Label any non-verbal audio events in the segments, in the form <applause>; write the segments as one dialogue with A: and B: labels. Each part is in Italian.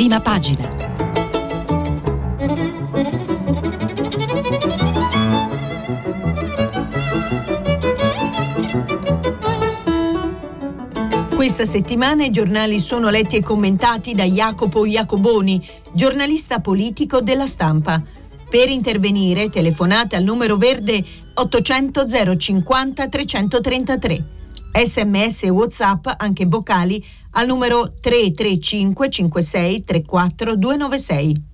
A: prima pagina. Questa settimana i giornali sono letti e commentati da Jacopo Iacoboni, giornalista politico della stampa. Per intervenire telefonate al numero verde 800 050 333. Sms e WhatsApp, anche vocali, al numero 335 56 34 296.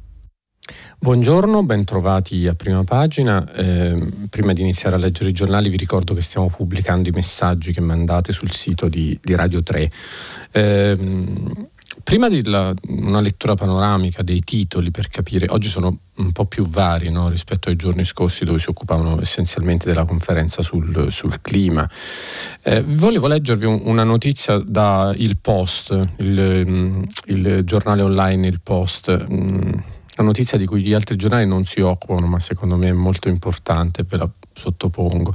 B: Buongiorno, bentrovati a prima pagina. Eh, prima di iniziare a leggere i giornali vi ricordo che stiamo pubblicando i messaggi che mandate sul sito di, di Radio 3. Eh, prima di la, una lettura panoramica dei titoli per capire, oggi sono un po' più vari no, rispetto ai giorni scorsi dove si occupavano essenzialmente della conferenza sul, sul clima. Eh, volevo leggervi un, una notizia da Il Post, il, il giornale online Il Post. Mm, una notizia di cui gli altri giornali non si occupano, ma secondo me è molto importante, ve la sottopongo.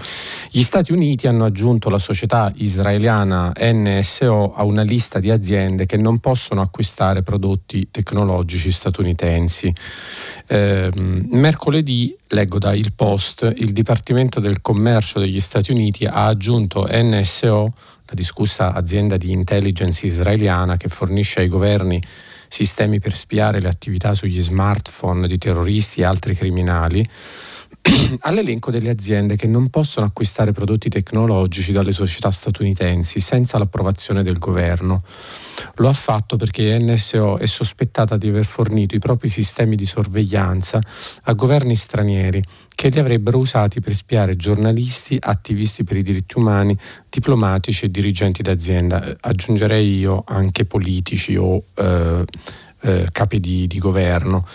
B: Gli Stati Uniti hanno aggiunto la società israeliana NSO a una lista di aziende che non possono acquistare prodotti tecnologici statunitensi. Eh, mercoledì, leggo da Il Post, il Dipartimento del Commercio degli Stati Uniti ha aggiunto NSO, la discussa azienda di intelligence israeliana che fornisce ai governi sistemi per spiare le attività sugli smartphone di terroristi e altri criminali, <clears throat> all'elenco delle aziende che non possono acquistare prodotti tecnologici dalle società statunitensi senza l'approvazione del governo. Lo ha fatto perché NSO è sospettata di aver fornito i propri sistemi di sorveglianza a governi stranieri che li avrebbero usati per spiare giornalisti, attivisti per i diritti umani, diplomatici e dirigenti d'azienda. Aggiungerei io anche politici o eh, eh, capi di, di, governo.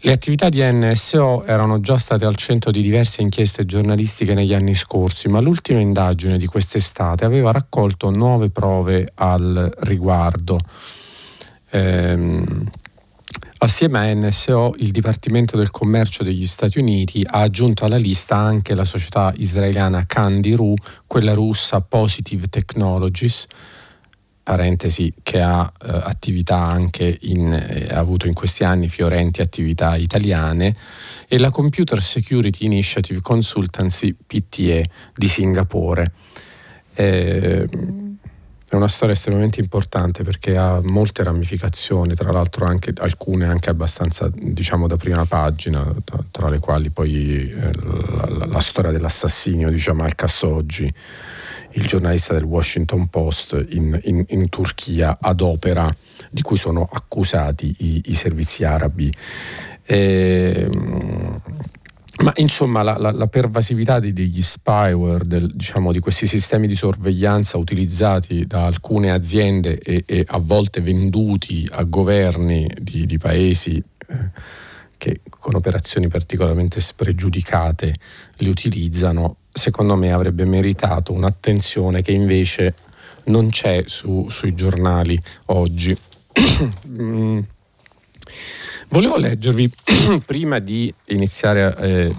B: Le attività di NSO erano già state al centro di diverse inchieste giornalistiche negli anni scorsi, ma l'ultima indagine di quest'estate aveva raccolto nuove prove al riguardo. Ehm, Assieme a NSO, il Dipartimento del Commercio degli Stati Uniti ha aggiunto alla lista anche la società israeliana Candiru, quella russa Positive Technologies, parentesi, che ha eh, attività anche in, eh, ha avuto in questi anni fiorenti attività italiane, e la Computer Security Initiative Consultancy PTE di Singapore. Eh, è una storia estremamente importante perché ha molte ramificazioni, tra l'altro anche, alcune anche abbastanza diciamo da prima pagina, tra le quali poi eh, la, la, la, storia dell'assassinio di Jamal Khashoggi il giornalista del Washington Post in, in, in Turchia ad opera di cui sono accusati i, i servizi arabi. E, ehm, ma insomma la, la, la pervasività di, degli spyware, del, diciamo, di questi sistemi di sorveglianza utilizzati da alcune aziende e, e a volte venduti a governi di, di paesi eh, che con operazioni particolarmente spregiudicate li utilizzano, secondo me avrebbe meritato un'attenzione che invece non c'è su, sui giornali oggi. <clears throat> mm. Volevo leggervi, <clears throat> prima di iniziare a eh,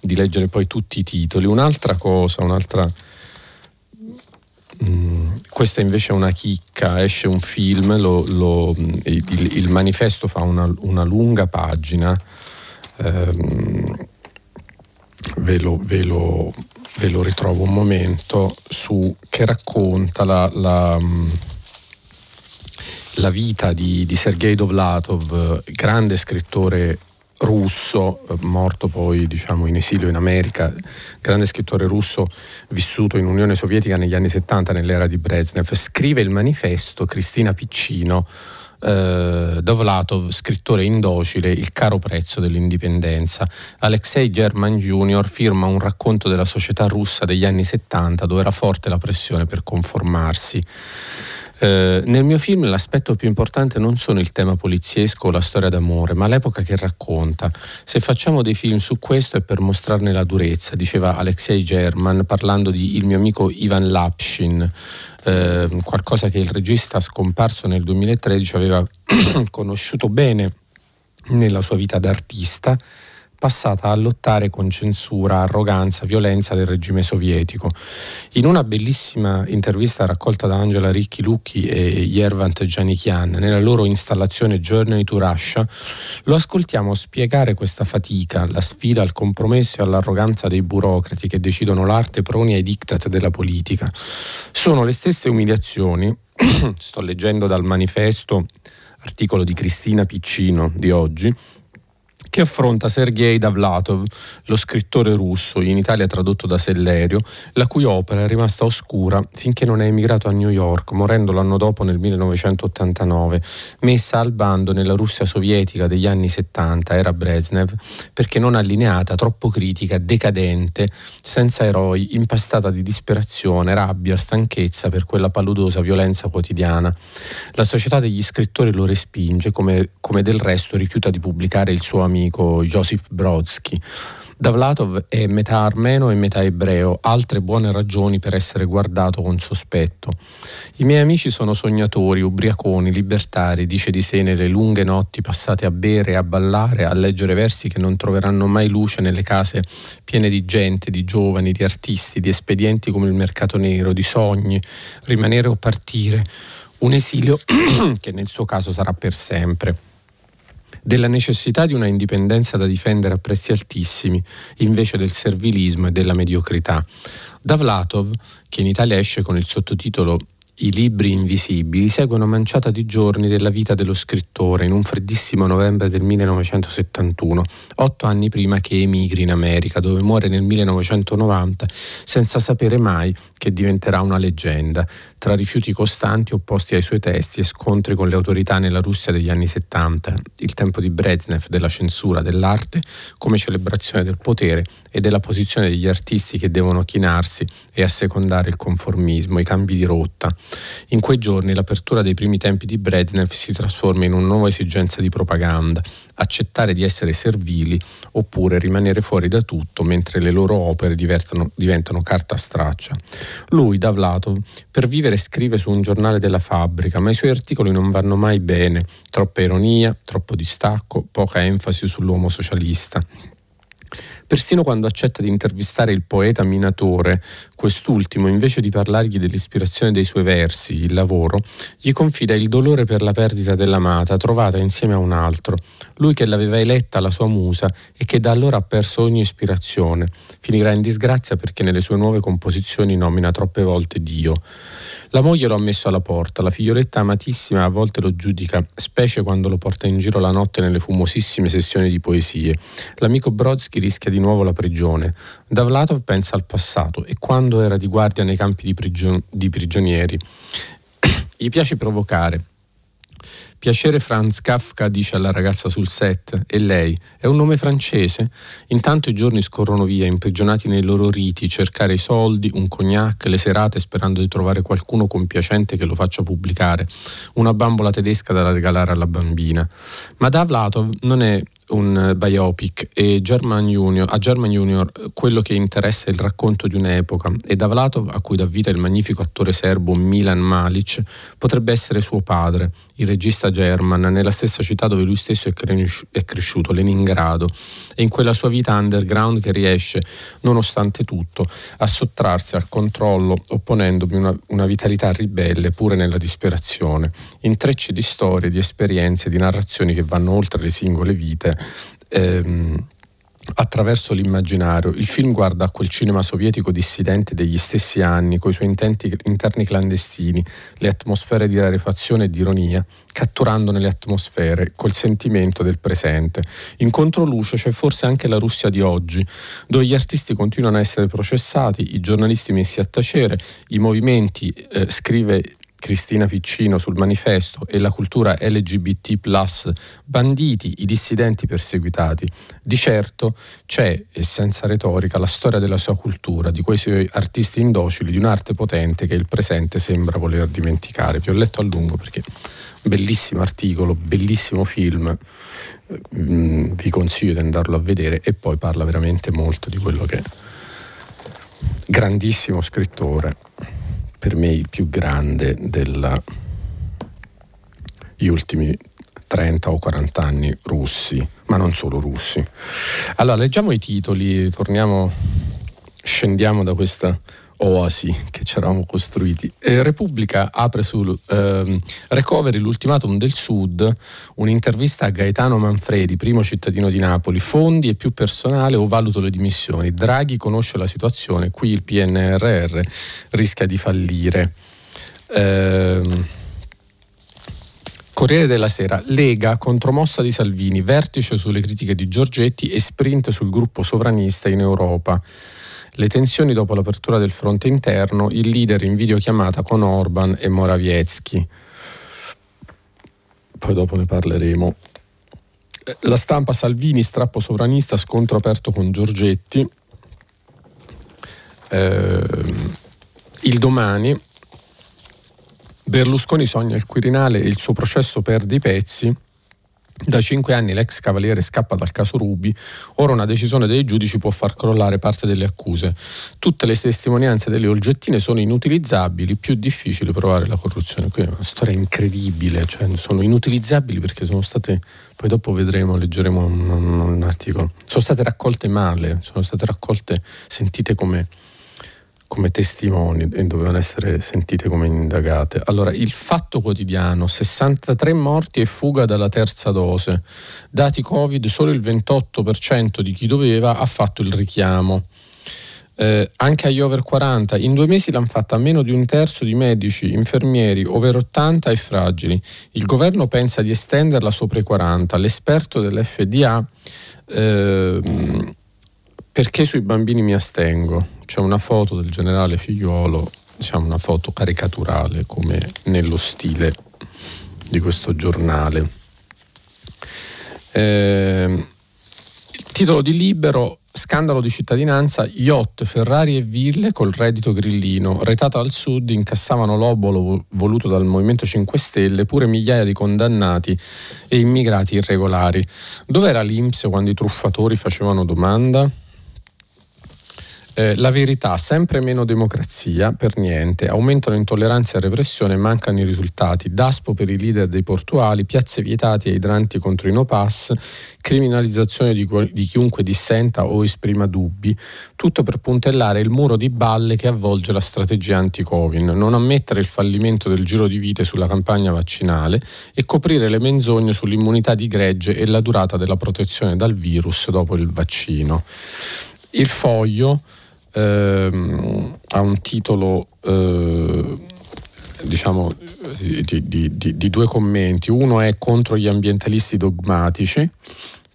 B: di leggere poi tutti i titoli, un'altra cosa, un'altra... Mm, questa invece è una chicca, esce un film, lo, lo, il, il, manifesto fa una, una lunga pagina, ehm, ve, lo, ve, lo, ve, lo, ritrovo un momento, su, che racconta la, la mm, la vita di, di Sergei Dovlatov, grande scrittore russo, morto poi diciamo, in esilio in America, grande scrittore russo vissuto in Unione Sovietica negli anni 70 nell'era di Brezhnev, scrive il manifesto Cristina Piccino, eh, Dovlatov, scrittore indocile, Il caro prezzo dell'indipendenza. Alexei German Jr. firma un racconto della società russa degli anni 70 dove era forte la pressione per conformarsi. Eh, nel mio film l'aspetto più importante non sono il tema poliziesco o la storia d'amore, ma l'epoca che racconta. Se facciamo dei film su questo è per mostrarne la durezza, diceva Alexei German parlando di Il mio amico Ivan Lapshin, eh, qualcosa che il regista scomparso nel 2013 aveva <clears throat> conosciuto bene nella sua vita d'artista passata a lottare con censura, arroganza, violenza del regime sovietico. In una bellissima intervista raccolta da Angela Ricchi Lucchi e Yervant Janikian nella loro installazione Journey to Russia, lo ascoltiamo spiegare questa fatica, la sfida al compromesso e all'arroganza dei burocrati che decidono l'arte proni ai diktat della politica. Sono le stesse umiliazioni, <coughs> sto leggendo dal manifesto articolo di Cristina Piccino di oggi, che affronta Sergei Davlatov, lo scrittore russo, in Italia tradotto da Sellerio, la cui opera è rimasta oscura finché non è emigrato a New York, morendo l'anno dopo nel 1989, messa al bando nella Russia sovietica degli anni 70, era Brezhnev, perché non allineata, troppo critica, decadente, senza eroi, impastata di disperazione, rabbia, stanchezza per quella paludosa violenza quotidiana. La società degli scrittori lo respinge, come, come del resto rifiuta di pubblicare il suo amico amico Josip Brodsky. Davlatov è metà armeno e metà ebreo, altre buone ragioni per essere guardato con sospetto. I miei amici sono sognatori, ubriaconi, libertari, dice di sé nelle lunghe notti passate a bere, a ballare, a leggere versi che non troveranno mai luce nelle case piene di gente, di giovani, di artisti, di espedienti come il mercato nero, di sogni, rimanere o partire. Un esilio <clears throat> che nel suo caso sarà per sempre della necessità di una indipendenza da difendere a prezzi altissimi, invece del servilismo e della mediocrità. Davlatov, che in Italia esce con il sottotitolo i libri invisibili segue una manciata di giorni della vita dello scrittore in un freddissimo novembre del 1971, otto anni prima che emigri in America, dove muore nel 1990 senza sapere mai che diventerà una leggenda, tra rifiuti costanti opposti ai suoi testi e scontri con le autorità nella Russia degli anni 70, il tempo di Brezhnev della censura dell'arte come celebrazione del potere e della posizione degli artisti che devono chinarsi e assecondare il conformismo, i cambi di rotta. In quei giorni l'apertura dei primi tempi di Brezhnev si trasforma in una nuova esigenza di propaganda, accettare di essere servili oppure rimanere fuori da tutto mentre le loro opere diventano, diventano carta straccia. Lui, Davlatov, per vivere scrive su un giornale della fabbrica, ma i suoi articoli non vanno mai bene, troppa ironia, troppo distacco, poca enfasi sull'uomo socialista. Persino quando accetta di intervistare il poeta minatore, quest'ultimo, invece di parlargli dell'ispirazione dei suoi versi, il lavoro, gli confida il dolore per la perdita dell'amata trovata insieme a un altro, lui che l'aveva eletta la sua musa e che da allora ha perso ogni ispirazione. Finirà in disgrazia perché nelle sue nuove composizioni nomina troppe volte Dio. La moglie lo ha messo alla porta, la figlioletta amatissima a volte lo giudica, specie quando lo porta in giro la notte nelle fumosissime sessioni di poesie. L'amico Brodsky rischia di nuovo la prigione. Davlatov pensa al passato e quando era di guardia nei campi di, prigion- di prigionieri. <coughs> Gli piace provocare, Piacere Franz Kafka dice alla ragazza sul set, e lei, è un nome francese? Intanto i giorni scorrono via, imprigionati nei loro riti, cercare i soldi, un cognac, le serate sperando di trovare qualcuno compiacente che lo faccia pubblicare, una bambola tedesca da regalare alla bambina. Ma Davlatov non è un biopic e German Junior, a German Junior quello che interessa è il racconto di un'epoca e Davlatov, a cui dà vita il magnifico attore serbo Milan Malic, potrebbe essere suo padre, il regista German, nella stessa città dove lui stesso è cresciuto, Leningrado, e in quella sua vita underground che riesce, nonostante tutto, a sottrarsi al controllo opponendomi una, una vitalità ribelle pure nella disperazione, intrecci di storie, di esperienze, di narrazioni che vanno oltre le singole vite ehm, attraverso l'immaginario. Il film guarda a quel cinema sovietico dissidente degli stessi anni, coi suoi intenti, interni clandestini, le atmosfere di rarefazione e di ironia, catturandone le atmosfere col sentimento del presente. In controluce c'è forse anche la Russia di oggi, dove gli artisti continuano a essere processati, i giornalisti messi a tacere, i movimenti, eh, scrive Cristina Piccino sul manifesto e la cultura LGBT banditi, i dissidenti perseguitati. Di certo c'è, e senza retorica, la storia della sua cultura, di quei suoi artisti indocili, di un'arte potente che il presente sembra voler dimenticare. Vi ho letto a lungo perché bellissimo articolo, bellissimo film, mm, vi consiglio di andarlo a vedere e poi parla veramente molto di quello che è. Grandissimo scrittore per me il più grande degli ultimi 30 o 40 anni russi, ma non solo russi. Allora, leggiamo i titoli, torniamo, scendiamo da questa oasi che ci eravamo costruiti. Eh, Repubblica apre sul eh, recovery l'ultimatum del Sud, un'intervista a Gaetano Manfredi, primo cittadino di Napoli, fondi e più personale o valuto le dimissioni. Draghi conosce la situazione, qui il PNRR rischia di fallire. Eh, Corriere della Sera, Lega, contromossa di Salvini, vertice sulle critiche di Giorgetti e sprint sul gruppo sovranista in Europa. Le tensioni dopo l'apertura del fronte interno, il leader in videochiamata con Orban e Morawiecki. Poi dopo ne parleremo. La stampa Salvini, strappo sovranista, scontro aperto con Giorgetti. Eh, il domani, Berlusconi sogna il Quirinale e il suo processo perde i pezzi. Da cinque anni l'ex cavaliere scappa dal caso Rubi, ora una decisione dei giudici può far crollare parte delle accuse. Tutte le testimonianze delle oggettine sono inutilizzabili, più difficile provare la corruzione. Qui è una storia incredibile, cioè sono inutilizzabili perché sono state, poi dopo vedremo, leggeremo un, un, un articolo, sono state raccolte male, sono state raccolte, sentite come come testimoni e dovevano essere sentite come indagate. Allora, il fatto quotidiano, 63 morti e fuga dalla terza dose. Dati Covid, solo il 28% di chi doveva ha fatto il richiamo. Eh, anche agli over 40, in due mesi l'hanno fatta meno di un terzo di medici, infermieri, over 80 e fragili. Il governo pensa di estenderla sopra i 40. L'esperto dell'FDA eh, perché sui bambini mi astengo? C'è una foto del generale figliuolo, diciamo una foto caricaturale come nello stile di questo giornale. Eh, il titolo di libero Scandalo di cittadinanza, yacht, Ferrari e ville col reddito grillino. Retata al sud incassavano l'obolo voluto dal Movimento 5 Stelle, pure migliaia di condannati e immigrati irregolari. Dov'era l'Inps quando i truffatori facevano domanda? Eh, la verità, sempre meno democrazia, per niente, aumentano intolleranza e repressione, mancano i risultati, daspo per i leader dei portuali, piazze vietate ai idranti contro i no pass, criminalizzazione di, di chiunque dissenta o esprima dubbi, tutto per puntellare il muro di balle che avvolge la strategia anti-Covid, non ammettere il fallimento del giro di vite sulla campagna vaccinale e coprire le menzogne sull'immunità di gregge e la durata della protezione dal virus dopo il vaccino. Il foglio ehm, ha un titolo eh, diciamo di, di, di, di, due commenti. Uno è contro gli ambientalisti dogmatici.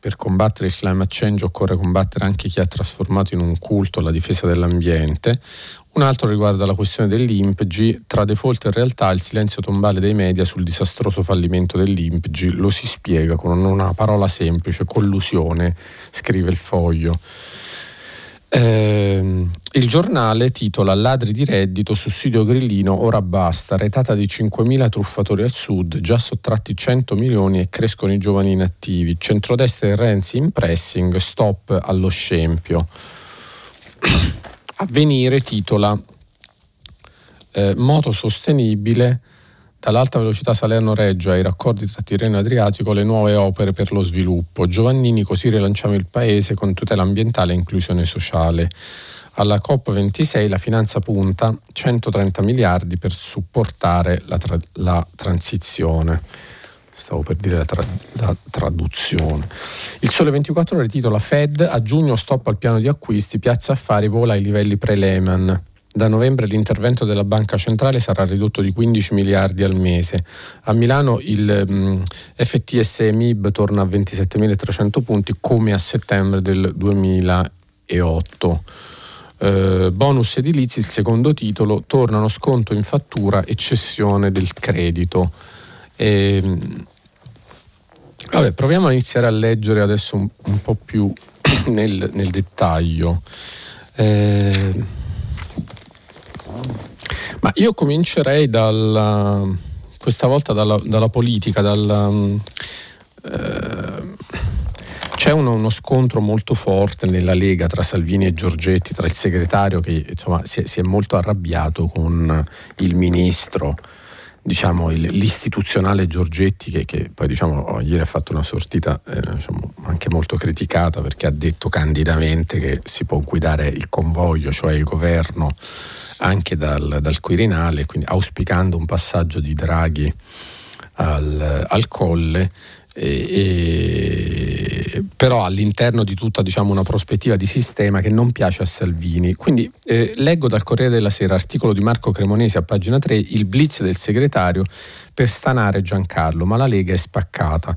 B: Per combattere il climate change occorre combattere anche chi ha trasformato in un culto la difesa dell'ambiente. Un altro riguarda la questione dell'IMPG. Tra default e realtà il silenzio tombale dei media sul disastroso fallimento dell'IMPG lo si spiega con una parola semplice, collusione, scrive il foglio. Eh, il giornale titola Ladri di reddito, sussidio grillino, ora basta, retata di 5.000 truffatori al sud, già sottratti 100 milioni e crescono i giovani inattivi. Centrodestra e Renzi in pressing, stop allo scempio. <coughs> Avvenire titola eh, Moto sostenibile Dall'alta velocità Salerno-Reggio ai raccordi tra Tirreno e Adriatico le nuove opere per lo sviluppo. Giovannini così rilanciamo il paese con tutela ambientale e inclusione sociale. Alla COP26 la finanza punta 130 miliardi per supportare la, tra- la transizione. Stavo per dire la, tra- la, traduzione. Il Sole 24 ore titola Fed a giugno stop al piano di acquisti, Piazza Affari vola ai livelli pre-Lehman. Da novembre l'intervento della Banca Centrale sarà ridotto di 15 miliardi al mese. A Milano il um, FTSE MIB torna a 27.300 punti come a settembre del 2008. Eh, bonus edilizi, il secondo titolo, tornano sconto in fattura e cessione del credito. E, ehm, vabbè, proviamo a iniziare a leggere adesso un, un po' più <clears throat> nel, nel dettaglio. Eh, ma io comincerei dalla, questa volta dalla, dalla politica, dalla, eh, c'è uno, uno, scontro molto forte nella Lega tra Salvini e Giorgetti, tra il segretario che insomma, si, è, si è molto arrabbiato con il ministro diciamo, l'istituzionale Giorgetti che, che poi diciamo, ieri ha fatto una sortita eh, diciamo, anche molto criticata perché ha detto candidamente che si può guidare il convoglio, cioè il governo, anche dal, dal Quirinale, quindi auspicando un passaggio di Draghi al, al Colle e, e, però all'interno di tutta diciamo, una prospettiva di sistema che non piace a Salvini. Quindi eh, leggo dal Corriere della Sera, articolo di Marco Cremonesi a pagina 3, il blitz del segretario per stanare Giancarlo, ma la Lega è spaccata.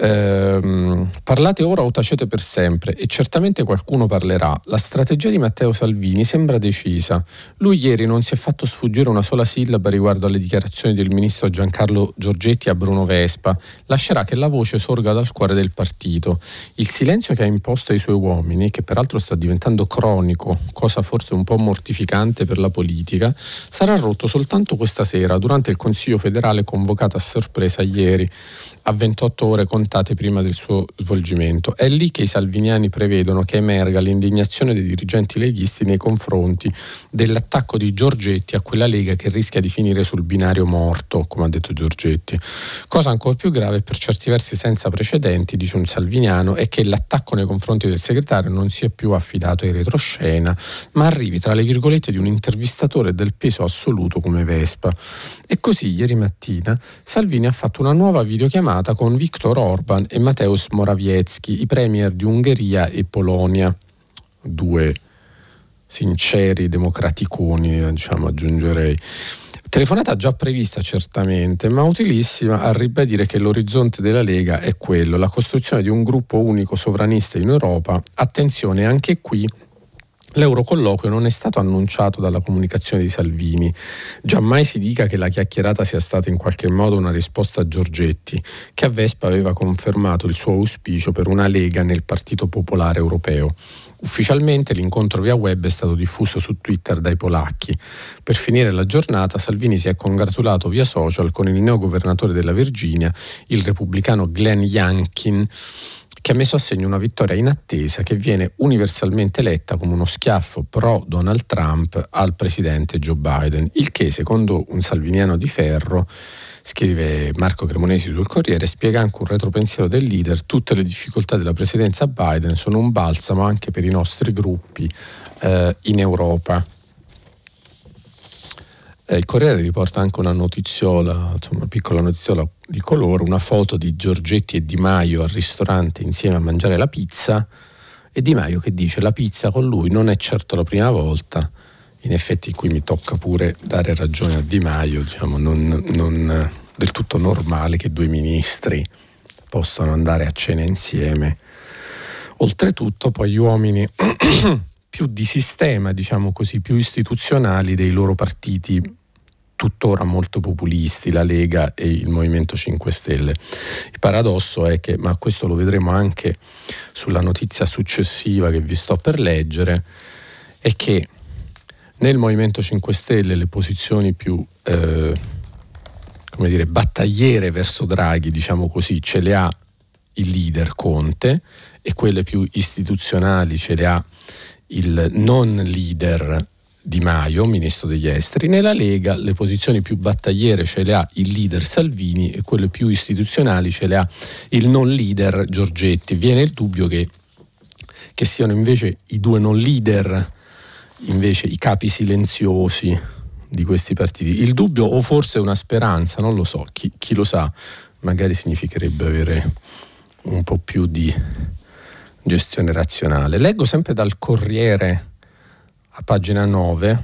B: Ehm, parlate ora o tacete per sempre e certamente qualcuno parlerà. La strategia di Matteo Salvini sembra decisa. Lui ieri non si è fatto sfuggire una sola sillaba riguardo alle dichiarazioni del ministro Giancarlo Giorgetti a Bruno Vespa. Lascerà che la voce sorga dal cuore del partito. Il silenzio che ha imposto ai suoi uomini, che peraltro sta diventando cronico, cosa forse un po' mortificante per la politica, sarà rotto soltanto questa sera durante il Consiglio federale convocato a sorpresa ieri a 28 ore contate prima del suo svolgimento. È lì che i salviniani prevedono che emerga l'indignazione dei dirigenti leghisti nei confronti dell'attacco di Giorgetti a quella Lega che rischia di finire sul binario morto, come ha detto Giorgetti. Cosa ancora più grave, per certi versi senza precedenti, dice un salviniano, è che l'attacco nei confronti del segretario non sia più affidato ai retroscena, ma arrivi tra le virgolette di un intervistatore del peso assoluto come Vespa. E così ieri mattina Salvini ha fatto una nuova videochiamata chiamata con Viktor Orban e Mateusz Morawiecki, i premier di Ungheria e Polonia, due sinceri democraticoni, diciamo, aggiungerei. Telefonata già prevista certamente, ma utilissima a ribadire che l'orizzonte della Lega è quello, la costruzione di un gruppo unico sovranista in Europa. Attenzione, anche qui L'eurocolloquio non è stato annunciato dalla comunicazione di Salvini. Giammai si dica che la chiacchierata sia stata in qualche modo una risposta a Giorgetti, che a Vespa aveva confermato il suo auspicio per una lega nel Partito Popolare Europeo. Ufficialmente l'incontro via web è stato diffuso su Twitter dai polacchi. Per finire la giornata Salvini si è congratulato via social con il neogovernatore della Virginia, il repubblicano Glenn Youngkin, che ha messo a segno una vittoria inattesa che viene universalmente letta come uno schiaffo pro Donald Trump al presidente Joe Biden, il che secondo un salviniano di ferro scrive Marco Cremonesi sul Corriere, spiega anche un retropensiero del leader, tutte le difficoltà della presidenza Biden sono un balsamo anche per i nostri gruppi eh, in Europa. Eh, il Corriere riporta anche una notiziola, insomma, una piccola notiziola di colore, una foto di Giorgetti e Di Maio al ristorante insieme a mangiare la pizza e Di Maio che dice la pizza con lui non è certo la prima volta. In effetti qui mi tocca pure dare ragione a Di Maio, diciamo, non, non del tutto normale che due ministri possano andare a cena insieme. Oltretutto poi gli uomini <clears throat> più di sistema, diciamo così, più istituzionali dei loro partiti tuttora molto populisti, la Lega e il Movimento 5 Stelle. Il paradosso è che, ma questo lo vedremo anche sulla notizia successiva che vi sto per leggere, è che nel Movimento 5 Stelle le posizioni più eh, come dire, battagliere verso Draghi, diciamo così, ce le ha il leader Conte e quelle più istituzionali ce le ha il non leader di Maio, ministro degli esteri, nella Lega le posizioni più battagliere ce le ha il leader Salvini e quelle più istituzionali ce le ha il non leader Giorgetti. Viene il dubbio che, che siano invece i due non leader, invece i capi silenziosi di questi partiti. Il dubbio o forse una speranza, non lo so, chi, chi lo sa, magari significherebbe avere un po' più di gestione razionale. Leggo sempre dal Corriere a pagina 9,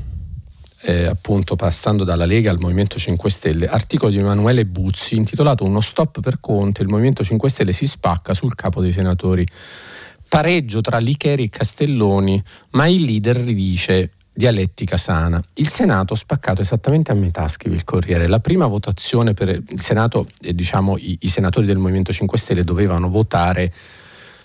B: eh, appunto passando dalla Lega al Movimento 5 Stelle, articolo di Emanuele Buzzi intitolato Uno stop per Conte, il Movimento 5 Stelle si spacca sul capo dei senatori. Pareggio tra Licheri e Castelloni, ma il leader ridice dialettica sana. Il Senato spaccato esattamente a metà, scrive il Corriere. La prima votazione per il Senato, eh, diciamo, i, i senatori del Movimento 5 Stelle dovevano votare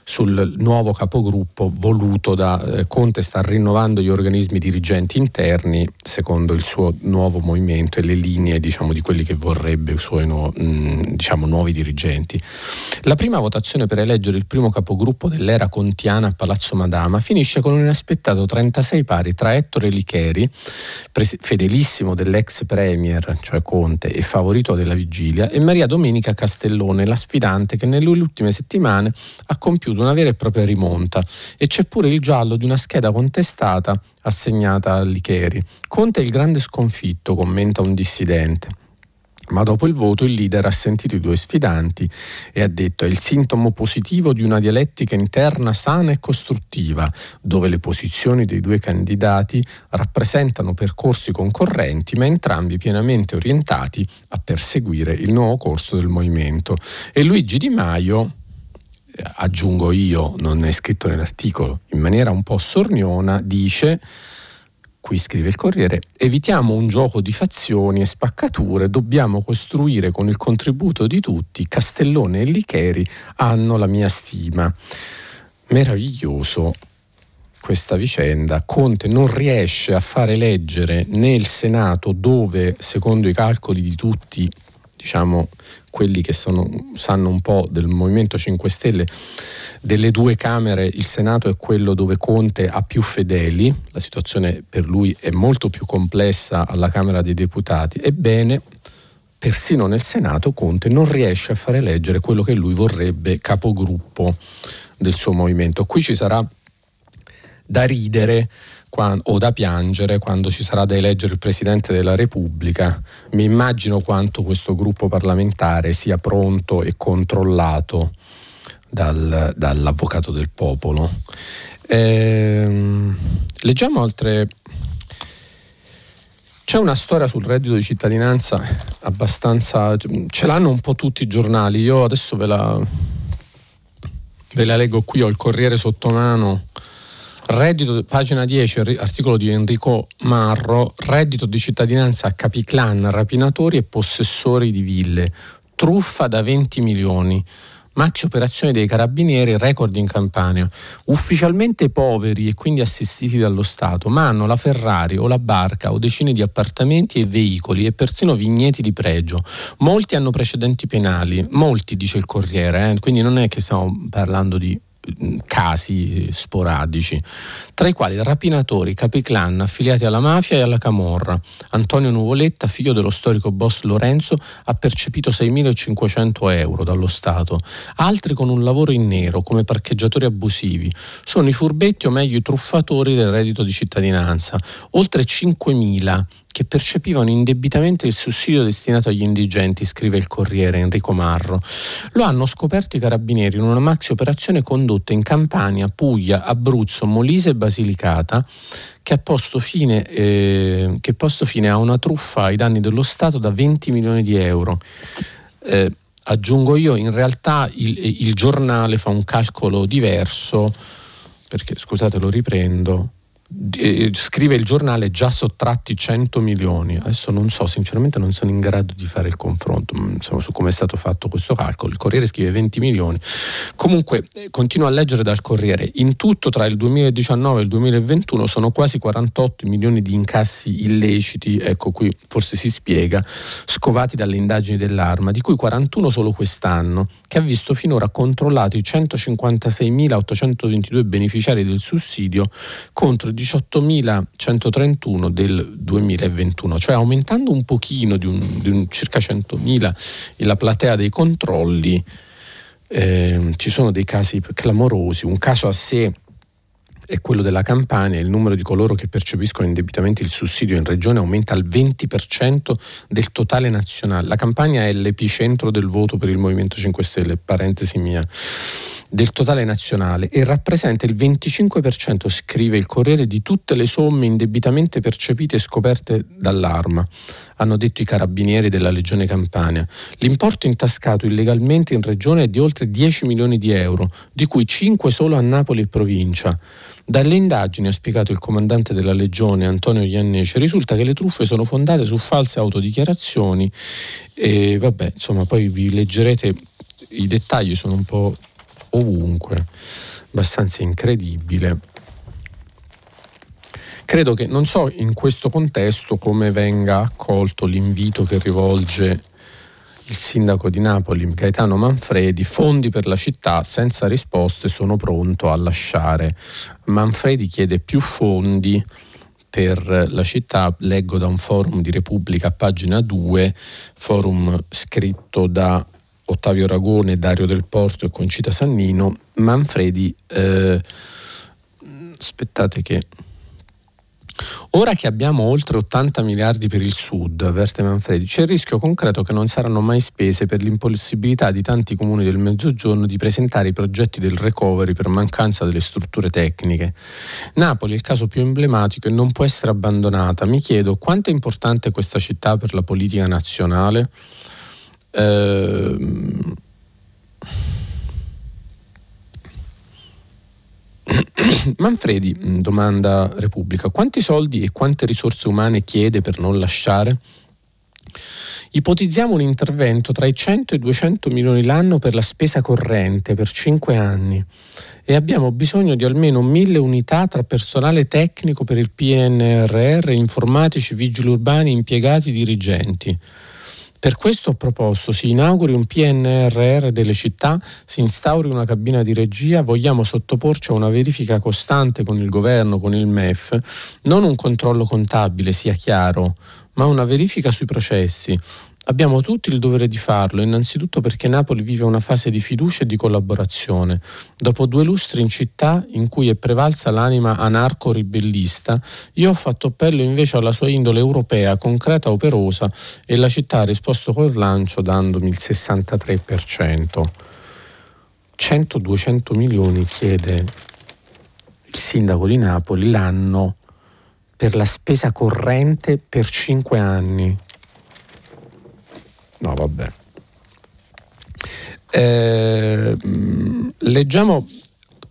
B: sul nuovo capogruppo voluto da eh, Conte sta rinnovando gli organismi dirigenti interni secondo il suo nuovo movimento e le linee diciamo, di quelli che vorrebbe i suoi no, mh, diciamo, nuovi dirigenti. La prima votazione per eleggere il primo capogruppo dell'era contiana a Palazzo Madama finisce con un inaspettato 36 pari tra Ettore Licheri, fedelissimo dell'ex premier, cioè Conte, e favorito della vigilia, e Maria Domenica Castellone, la sfidante che nelle ultime settimane ha compiuto una vera e propria rimonta. E c'è pure il giallo di una scheda contestata assegnata a Licheri. Conte il grande sconfitto, commenta un dissidente. Ma dopo il voto il leader ha sentito i due sfidanti e ha detto è il sintomo positivo di una dialettica interna sana e costruttiva, dove le posizioni dei due candidati rappresentano percorsi concorrenti ma entrambi pienamente orientati a perseguire il nuovo corso del movimento. E Luigi Di Maio, aggiungo io, non è scritto nell'articolo, in maniera un po' sorniona, dice qui scrive il Corriere, evitiamo un gioco di fazioni e spaccature, dobbiamo costruire con il contributo di tutti, Castellone e Licheri hanno la mia stima. Meraviglioso questa vicenda. Conte non riesce a fare leggere nel Senato dove, secondo i calcoli di tutti, diciamo quelli che sono, sanno un po' del Movimento 5 Stelle, delle due Camere il Senato è quello dove Conte ha più fedeli, la situazione per lui è molto più complessa alla Camera dei Deputati, ebbene persino nel Senato Conte non riesce a fare leggere quello che lui vorrebbe capogruppo del suo movimento. Qui ci sarà da ridere o da piangere quando ci sarà da eleggere il Presidente della Repubblica. Mi immagino quanto questo gruppo parlamentare sia pronto e controllato dal, dall'avvocato del popolo. Ehm, leggiamo altre... C'è una storia sul reddito di cittadinanza abbastanza... ce l'hanno un po' tutti i giornali, io adesso ve la, ve la leggo qui, ho il Corriere sotto mano. Reddito, pagina 10, articolo di Enrico Marro, reddito di cittadinanza a capiclan, rapinatori e possessori di ville, truffa da 20 milioni. Maxi operazioni dei carabinieri, record in Campania. Ufficialmente poveri e quindi assistiti dallo Stato, ma hanno la Ferrari o la barca o decine di appartamenti e veicoli e persino vigneti di pregio. Molti hanno precedenti penali, molti dice il Corriere, eh? quindi non è che stiamo parlando di casi sporadici, tra i quali rapinatori, capiclan affiliati alla mafia e alla camorra. Antonio Nuvoletta, figlio dello storico boss Lorenzo, ha percepito 6.500 euro dallo Stato. Altri con un lavoro in nero, come parcheggiatori abusivi. Sono i furbetti o meglio i truffatori del reddito di cittadinanza. Oltre 5.000 che percepivano indebitamente il sussidio destinato agli indigenti, scrive il Corriere Enrico Marro. Lo hanno scoperto i carabinieri in una maxi operazione condotta in Campania, Puglia, Abruzzo, Molise e Basilicata che ha posto fine, eh, che posto fine a una truffa ai danni dello Stato da 20 milioni di euro. Eh, aggiungo io, in realtà il, il giornale fa un calcolo diverso, perché scusate lo riprendo, eh, scrive il giornale già sottratti 100 milioni. Adesso non so, sinceramente non sono in grado di fare il confronto insomma, mm, su come è stato fatto questo calcolo. Il Corriere scrive 20 milioni. Comunque, eh, continuo a leggere dal Corriere. In tutto tra il 2019 e il 2021 sono quasi 48 milioni di incassi illeciti, ecco qui forse si spiega, scovati dalle indagini dell'arma, di cui 41 solo quest'anno, che ha visto finora controllati 156.822 beneficiari del sussidio contro 18.131 del 2021, cioè aumentando un pochino di, un, di un circa 100.000 la platea dei controlli, eh, ci sono dei casi clamorosi, un caso a sé è quello della Campania, il numero di coloro che percepiscono indebitamente il sussidio in regione aumenta al 20% del totale nazionale. La Campania è l'epicentro del voto per il Movimento 5 Stelle, parentesi mia del totale nazionale e rappresenta il 25%, scrive il Corriere, di tutte le somme indebitamente percepite e scoperte dall'arma, hanno detto i carabinieri della Legione Campania. L'importo intascato illegalmente in regione è di oltre 10 milioni di euro, di cui 5 solo a Napoli e provincia. Dalle indagini, ha spiegato il comandante della Legione Antonio Iannece, risulta che le truffe sono fondate su false autodichiarazioni e vabbè, insomma, poi vi leggerete i dettagli sono un po' ovunque, abbastanza incredibile. Credo che non so in questo contesto come venga accolto l'invito che rivolge il sindaco di Napoli Gaetano Manfredi, fondi per la città senza risposte sono pronto a lasciare. Manfredi chiede più fondi per la città, leggo da un forum di Repubblica, pagina 2, forum scritto da Ottavio Ragone, Dario Del Porto e Concita Sannino, Manfredi, eh, aspettate che Ora che abbiamo oltre 80 miliardi per il Sud, avverte Manfredi, c'è il rischio concreto che non saranno mai spese per l'impossibilità di tanti comuni del Mezzogiorno di presentare i progetti del recovery per mancanza delle strutture tecniche. Napoli è il caso più emblematico e non può essere abbandonata. Mi chiedo quanto è importante questa città per la politica nazionale? Ehm <coughs> Manfredi mm, domanda Repubblica, quanti soldi e quante risorse umane chiede per non lasciare? Ipotizziamo un intervento tra i 100 e i 200 milioni l'anno per la spesa corrente per 5 anni e abbiamo bisogno di almeno 1000 unità tra personale tecnico per il PNRR, informatici, vigili urbani, impiegati, dirigenti. Per questo ho proposto si inauguri un PNRR delle città, si instauri una cabina di regia, vogliamo sottoporci a una verifica costante con il governo, con il MEF, non un controllo contabile, sia chiaro, ma una verifica sui processi, Abbiamo tutti il dovere di farlo, innanzitutto perché Napoli vive una fase di fiducia e di collaborazione. Dopo due lustri in città in cui è prevalsa l'anima anarco-ribellista, io ho fatto appello invece alla sua indole europea, concreta, operosa e la città ha risposto col lancio dandomi il 63%. 100-200 milioni chiede il sindaco di Napoli l'anno per la spesa corrente per 5 anni. No, vabbè. Eh, leggiamo,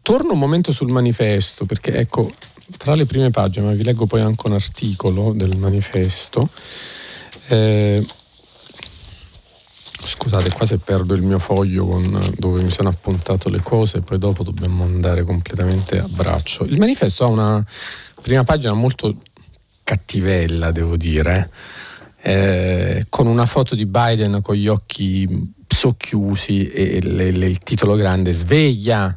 B: torno un momento sul manifesto, perché ecco, tra le prime pagine, ma vi leggo poi anche un articolo del manifesto. Eh, scusate, qua se perdo il mio foglio con, dove mi sono appuntato le cose, poi dopo dobbiamo andare completamente a braccio. Il manifesto ha una prima pagina molto cattivella, devo dire eh, con una foto di Biden con gli occhi socchiusi e le, le, il titolo grande Sveglia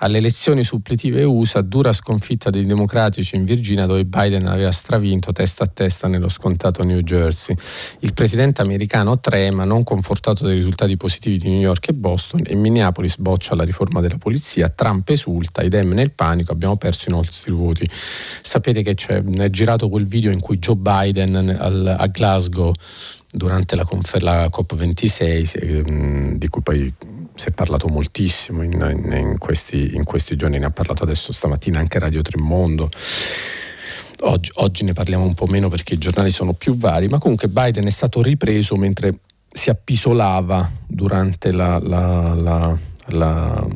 B: alle elezioni suppletive USA, dura sconfitta dei democratici in Virginia dove Biden aveva stravinto testa a testa nello scontato New Jersey. Il presidente americano trema, non confortato dai risultati positivi di New York e Boston e Minneapolis boccia la riforma della polizia, Trump esulta, i dem nel panico, abbiamo perso i nostri voti. Sapete che c'è, è girato quel video in cui Joe Biden al, a Glasgow durante la, confer- la COP26, di cui poi si è parlato moltissimo in, in, in, questi, in, questi, giorni, ne ha parlato adesso stamattina anche Radio Tremondo. Oggi, oggi, ne parliamo un po' meno perché i giornali sono più vari, ma comunque Biden è stato ripreso mentre si appisolava durante la, la, la,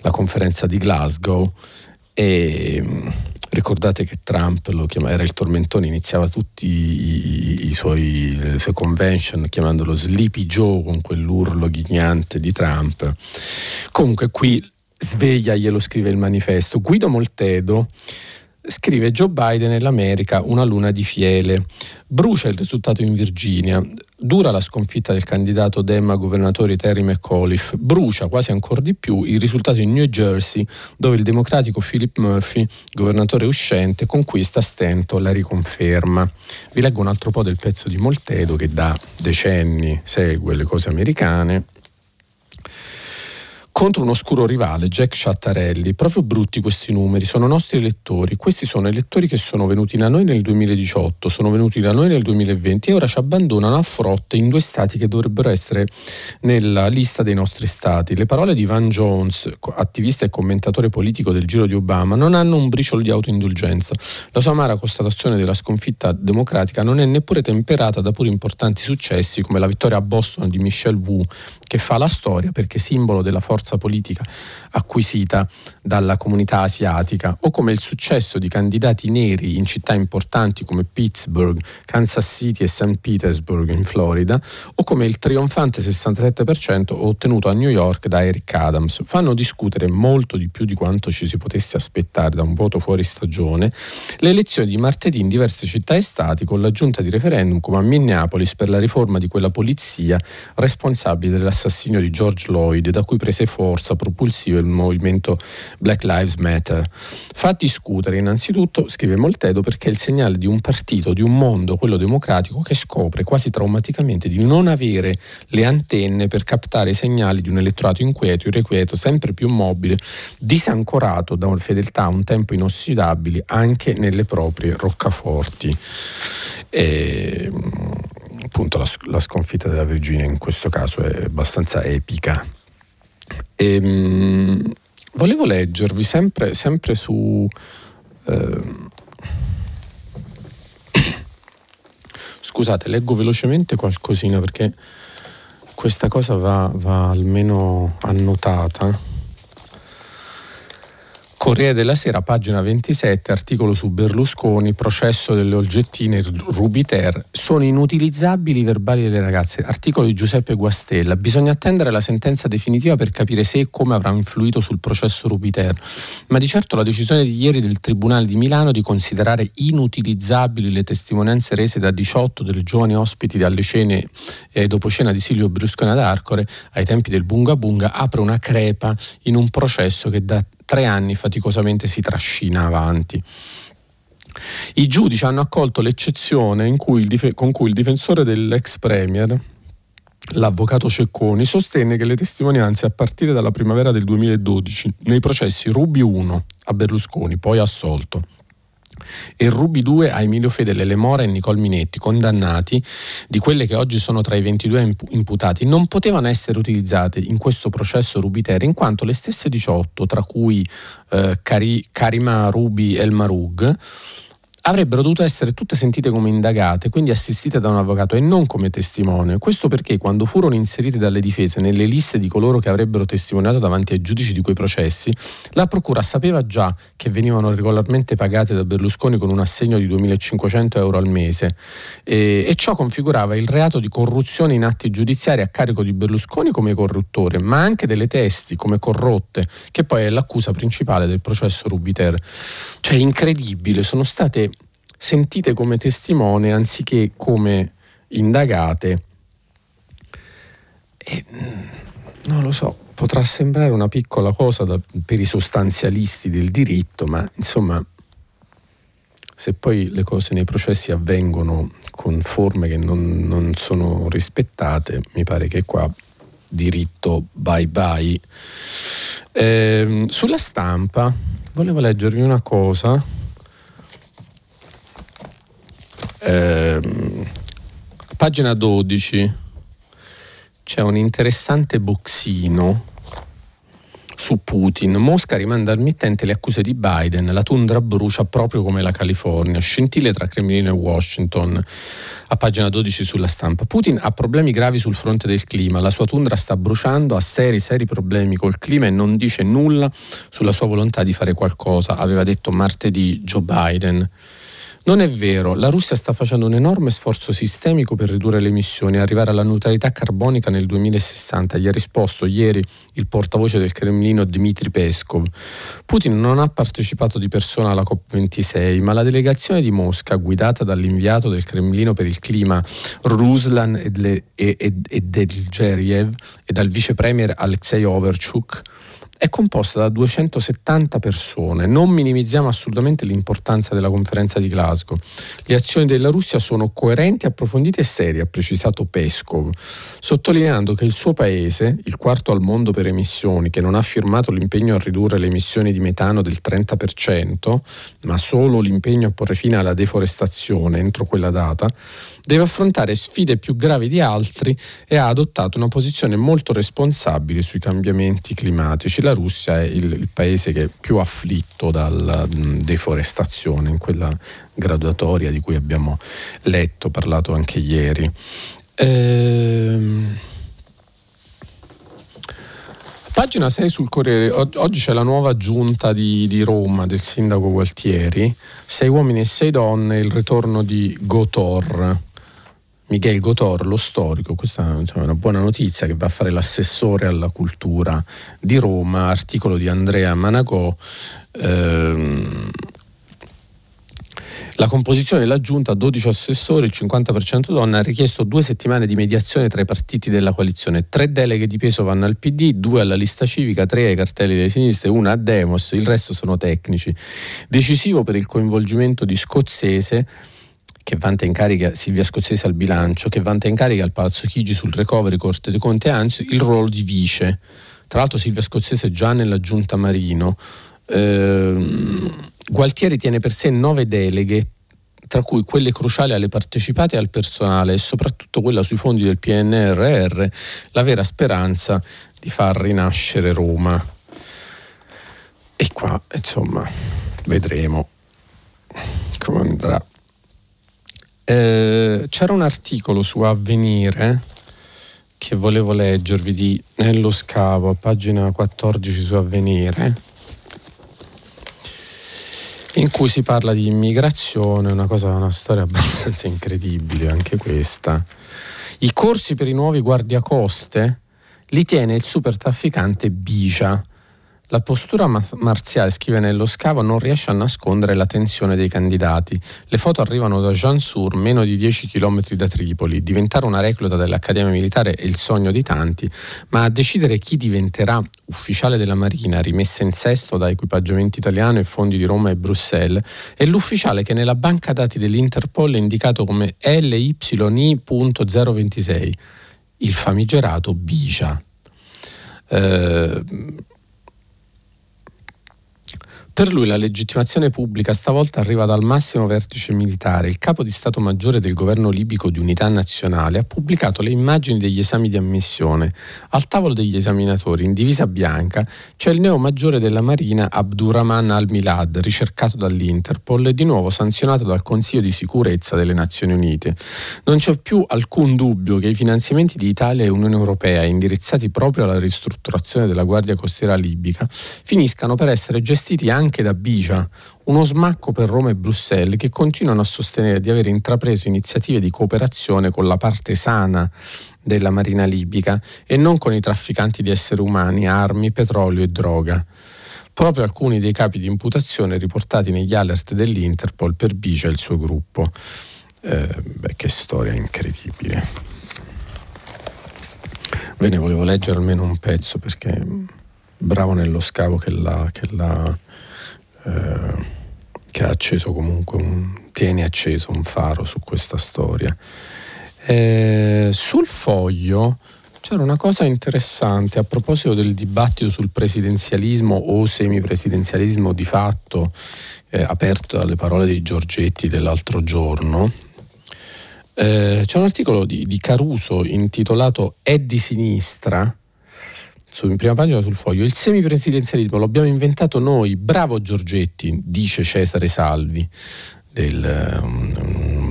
B: la conferenza di Glasgow e Ricordate che Trump lo chiama, era il tormentone, iniziava tutti i, i suoi, le sue convention chiamandolo Sleepy Joe con quell'urlo ghignante di Trump. Comunque qui sveglia, glielo scrive il manifesto. Guido Moltedo scrive Joe Biden e l'America una luna di fiele. Brucia il risultato in Virginia. Dura la sconfitta del candidato Demma governatore Terry McAuliffe, brucia quasi ancora di più il risultato in New Jersey, dove il democratico Philip Murphy, governatore uscente, conquista a stento la riconferma. Vi leggo un altro po' del pezzo di Moltedo che da decenni segue le cose americane contro un oscuro rivale, Jack Chattarelli. Proprio brutti questi numeri, sono nostri elettori. Questi sono elettori che sono venuti da noi nel 2018, sono venuti da noi nel 2020 e ora ci abbandonano a frotte in due stati che dovrebbero essere nella lista dei nostri stati. Le parole di Van Jones, attivista e commentatore politico del giro di Obama, non hanno un briciolo di autoindulgenza. La sua amara constatazione della sconfitta democratica non è neppure temperata da pure importanti successi come la vittoria a Boston di Michelle Wu che fa la storia perché simbolo della forza politica acquisita dalla comunità asiatica, o come il successo di candidati neri in città importanti come Pittsburgh, Kansas City e St. Petersburg in Florida, o come il trionfante 67% ottenuto a New York da Eric Adams, fanno discutere molto di più di quanto ci si potesse aspettare da un voto fuori stagione le elezioni di martedì in diverse città e stati con l'aggiunta di referendum come a Minneapolis per la riforma di quella polizia responsabile dell'assassinio di George Lloyd da cui prese forza propulsivo il movimento Black Lives Matter. Fa discutere innanzitutto, scrive Moltedo, perché è il segnale di un partito, di un mondo, quello democratico, che scopre quasi traumaticamente di non avere le antenne per captare i segnali di un elettorato inquieto, irrequieto, sempre più mobile, disancorato da una fedeltà a un tempo inossidabili anche nelle proprie roccaforti. E, appunto la, la, sconfitta della Virginia in questo caso è abbastanza epica. E, mh, volevo leggervi sempre, sempre su... Eh, <coughs> scusate, leggo velocemente qualcosina perché questa cosa va, va almeno annotata. Corriere della Sera, pagina 27, articolo su Berlusconi, processo delle oggettine Rubiter, sono inutilizzabili i verbali delle ragazze, articolo di Giuseppe Guastella, bisogna attendere la sentenza definitiva per capire se e come avrà influito sul processo Rubiter, ma di certo la decisione di ieri del Tribunale di Milano di considerare inutilizzabili le testimonianze rese da 18 delle giovani ospiti alle cene e dopo cena di Silvio Bruscone ad Arcore, ai tempi del Bunga Bunga, apre una crepa in un processo che da tre anni faticosamente si trascina avanti. I giudici hanno accolto l'eccezione cui dif- con cui il difensore dell'ex premier, l'avvocato Cecconi, sostenne che le testimonianze a partire dalla primavera del 2012 nei processi Rubi 1 a Berlusconi, poi assolto, e Rubi 2 a Emilio Fedele, Lemora e Nicole Minetti, condannati di quelle che oggi sono tra i 22 imputati, non potevano essere utilizzate in questo processo Rubiter in quanto le stesse 18, tra cui eh, Cari, Karima Rubi El Marug, avrebbero dovuto essere tutte sentite come indagate, quindi assistite da un avvocato e non come testimone. Questo perché quando furono inserite dalle difese nelle liste di coloro che avrebbero testimoniato davanti ai giudici di quei processi, la procura sapeva già che venivano regolarmente pagate da Berlusconi con un assegno di 2.500 euro al mese e, e ciò configurava il reato di corruzione in atti giudiziari a carico di Berlusconi come corruttore, ma anche delle testi come corrotte, che poi è l'accusa principale del processo Rubiter. Cioè incredibile, sono state sentite come testimone anziché come indagate. E, mm, non lo so, potrà sembrare una piccola cosa da, per i sostanzialisti del diritto, ma insomma, se poi le cose nei processi avvengono con forme che non, non sono rispettate, mi pare che qua diritto bye bye. Eh, sulla stampa volevo leggervi una cosa. Eh, pagina 12 c'è un interessante boxino su Putin. Mosca rimanda al mittente le accuse di Biden. La tundra brucia proprio come la California. Scintille tra Cremlino e Washington. A pagina 12 sulla stampa. Putin ha problemi gravi sul fronte del clima. La sua tundra sta bruciando, ha seri, seri problemi col clima e non dice nulla sulla sua volontà di fare qualcosa, aveva detto martedì Joe Biden. Non è vero, la Russia sta facendo un enorme sforzo sistemico per ridurre le emissioni e arrivare alla neutralità carbonica nel 2060, gli ha risposto ieri il portavoce del Cremlino Dmitry Peskov. Putin non ha partecipato di persona alla COP26, ma la delegazione di Mosca, guidata dall'inviato del Cremlino per il clima Ruslan Edgelgeriev e dal vice premier Alexei Overchuk, è composta da 270 persone. Non minimizziamo assolutamente l'importanza della conferenza di Glasgow. Le azioni della Russia sono coerenti, approfondite e serie, ha precisato Peskov, sottolineando che il suo paese, il quarto al mondo per emissioni, che non ha firmato l'impegno a ridurre le emissioni di metano del 30%, ma solo l'impegno a porre fine alla deforestazione entro quella data, deve affrontare sfide più gravi di altri e ha adottato una posizione molto responsabile sui cambiamenti climatici. La Russia è il, il paese che è più afflitto dalla deforestazione in quella graduatoria di cui abbiamo letto, parlato anche ieri. Ehm Pagina 6 sul Corriere, oggi c'è la nuova giunta di, di, Roma del sindaco Gualtieri, sei uomini e sei donne, il ritorno di Gotor. Miguel Gotor, lo storico, questa insomma, è una buona notizia che va a fare l'assessore alla cultura di Roma, articolo di Andrea Managò. Ehm, la composizione della giunta, 12 assessori, il 50% donne, ha richiesto due settimane di mediazione tra i partiti della coalizione. Tre deleghe di peso vanno al PD, due alla lista civica, tre ai cartelli delle sinistre, una a Demos, il resto sono tecnici. Decisivo per il coinvolgimento di Scozzese che vanta in carica Silvia Scozzese al bilancio, che vanta in carica al Palazzo Chigi sul recovery Corte dei Conti, anzi il ruolo di vice. Tra l'altro Silvia Scozzese è già nella giunta Marino. Eh, Gualtieri tiene per sé nove deleghe, tra cui quelle cruciali alle partecipate e al personale e soprattutto quella sui fondi del PNRR, la vera speranza di far rinascere Roma. E qua, insomma, vedremo come andrà. Eh, c'era un articolo su Avvenire che volevo leggervi di Nello Scavo, a pagina 14 su Avvenire in cui si parla di immigrazione, una, cosa, una storia <laughs> abbastanza incredibile anche questa. I corsi per i nuovi guardiacoste li tiene il super trafficante Bija, la postura marziale, scrive nello scavo, non riesce a nascondere la tensione dei candidati. Le foto arrivano da Jansur, meno di 10 km da Tripoli. Diventare una recluta dell'Accademia Militare è il sogno di tanti, ma a decidere chi diventerà ufficiale della Marina, rimessa in sesto da equipaggiamento italiano e fondi di Roma e Bruxelles, è l'ufficiale che nella banca dati dell'Interpol è indicato come LYI.026, il famigerato Bija. Eh, per lui la legittimazione pubblica stavolta arriva dal massimo vertice militare. Il capo di Stato Maggiore del governo libico di unità nazionale ha pubblicato le immagini degli esami di ammissione. Al tavolo degli esaminatori, in divisa bianca, c'è il neo maggiore della Marina Abdurrahman al-Milad, ricercato dall'Interpol e di nuovo sanzionato dal Consiglio di sicurezza delle Nazioni Unite. Non c'è più alcun dubbio che i finanziamenti di Italia e Unione Europea, indirizzati proprio alla ristrutturazione della Guardia Costiera libica, finiscano per essere gestiti anche anche da Bija, uno smacco per Roma e Bruxelles che continuano a sostenere di aver intrapreso iniziative di cooperazione con la parte sana della marina libica e non con i trafficanti di esseri umani, armi, petrolio e droga. Proprio alcuni dei capi di imputazione riportati negli alert dell'Interpol per Bija e il suo gruppo. Eh, beh, che storia incredibile. Ve ne volevo leggere almeno un pezzo perché bravo nello scavo che l'ha, che l'ha eh, che ha acceso comunque un, tiene acceso un faro su questa storia. Eh, sul foglio c'era una cosa interessante a proposito del dibattito sul presidenzialismo o semipresidenzialismo di fatto, eh, aperto dalle parole di Giorgetti dell'altro giorno. Eh, c'è un articolo di, di Caruso intitolato È di sinistra, su, in prima pagina sul foglio, il semipresidenzialismo lo abbiamo inventato noi, bravo Giorgetti, dice Cesare Salvi, del, um,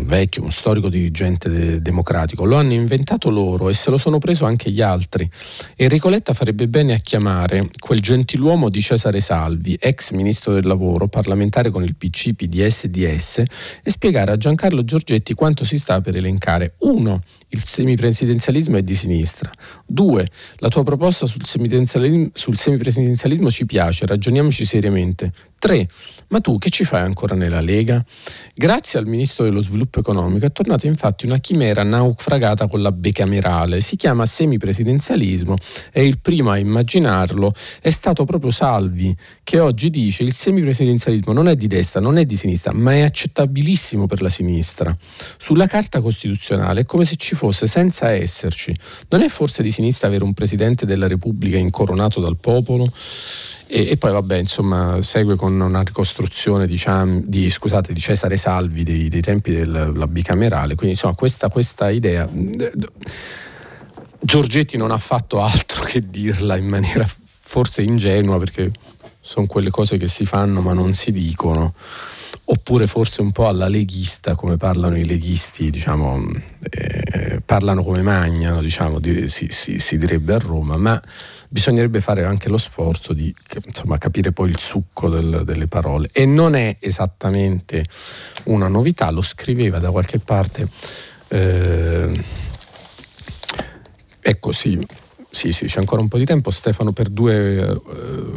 B: vecchio, un storico dirigente de- democratico, lo hanno inventato loro e se lo sono preso anche gli altri. Enrico Letta farebbe bene a chiamare quel gentiluomo di Cesare Salvi, ex ministro del lavoro, parlamentare con il PC, PDS DS, e spiegare a Giancarlo Giorgetti quanto si sta per elencare. Uno, il semipresidenzialismo è di sinistra. Due, la tua proposta sul semipresidenzialismo, sul semipresidenzialismo ci piace, ragioniamoci seriamente. 3. Ma tu che ci fai ancora nella Lega? Grazie al Ministro dello Sviluppo Economico è tornata infatti una chimera naufragata con la bicamerale. Si chiama semipresidenzialismo e il primo a immaginarlo è stato proprio Salvi, che oggi dice il semipresidenzialismo non è di destra, non è di sinistra, ma è accettabilissimo per la sinistra. Sulla Carta Costituzionale è come se ci fosse senza esserci. Non è forse di sinistra avere un Presidente della Repubblica incoronato dal popolo? E, e, poi vabbè insomma segue con una ricostruzione diciamo, di, scusate, di Cesare Salvi dei, dei tempi della bicamerale quindi insomma questa, questa idea Giorgetti non ha fatto altro che dirla in maniera forse ingenua perché sono quelle cose che si fanno ma non si dicono oppure forse un po' alla leghista come parlano i leghisti diciamo eh, parlano come magnano diciamo si, si, si direbbe a Roma ma bisognerebbe fare anche lo sforzo di insomma, capire poi il succo del, delle parole. E non è esattamente una novità, lo scriveva da qualche parte. Eh, ecco sì, sì, sì, c'è ancora un po' di tempo. Stefano per due eh,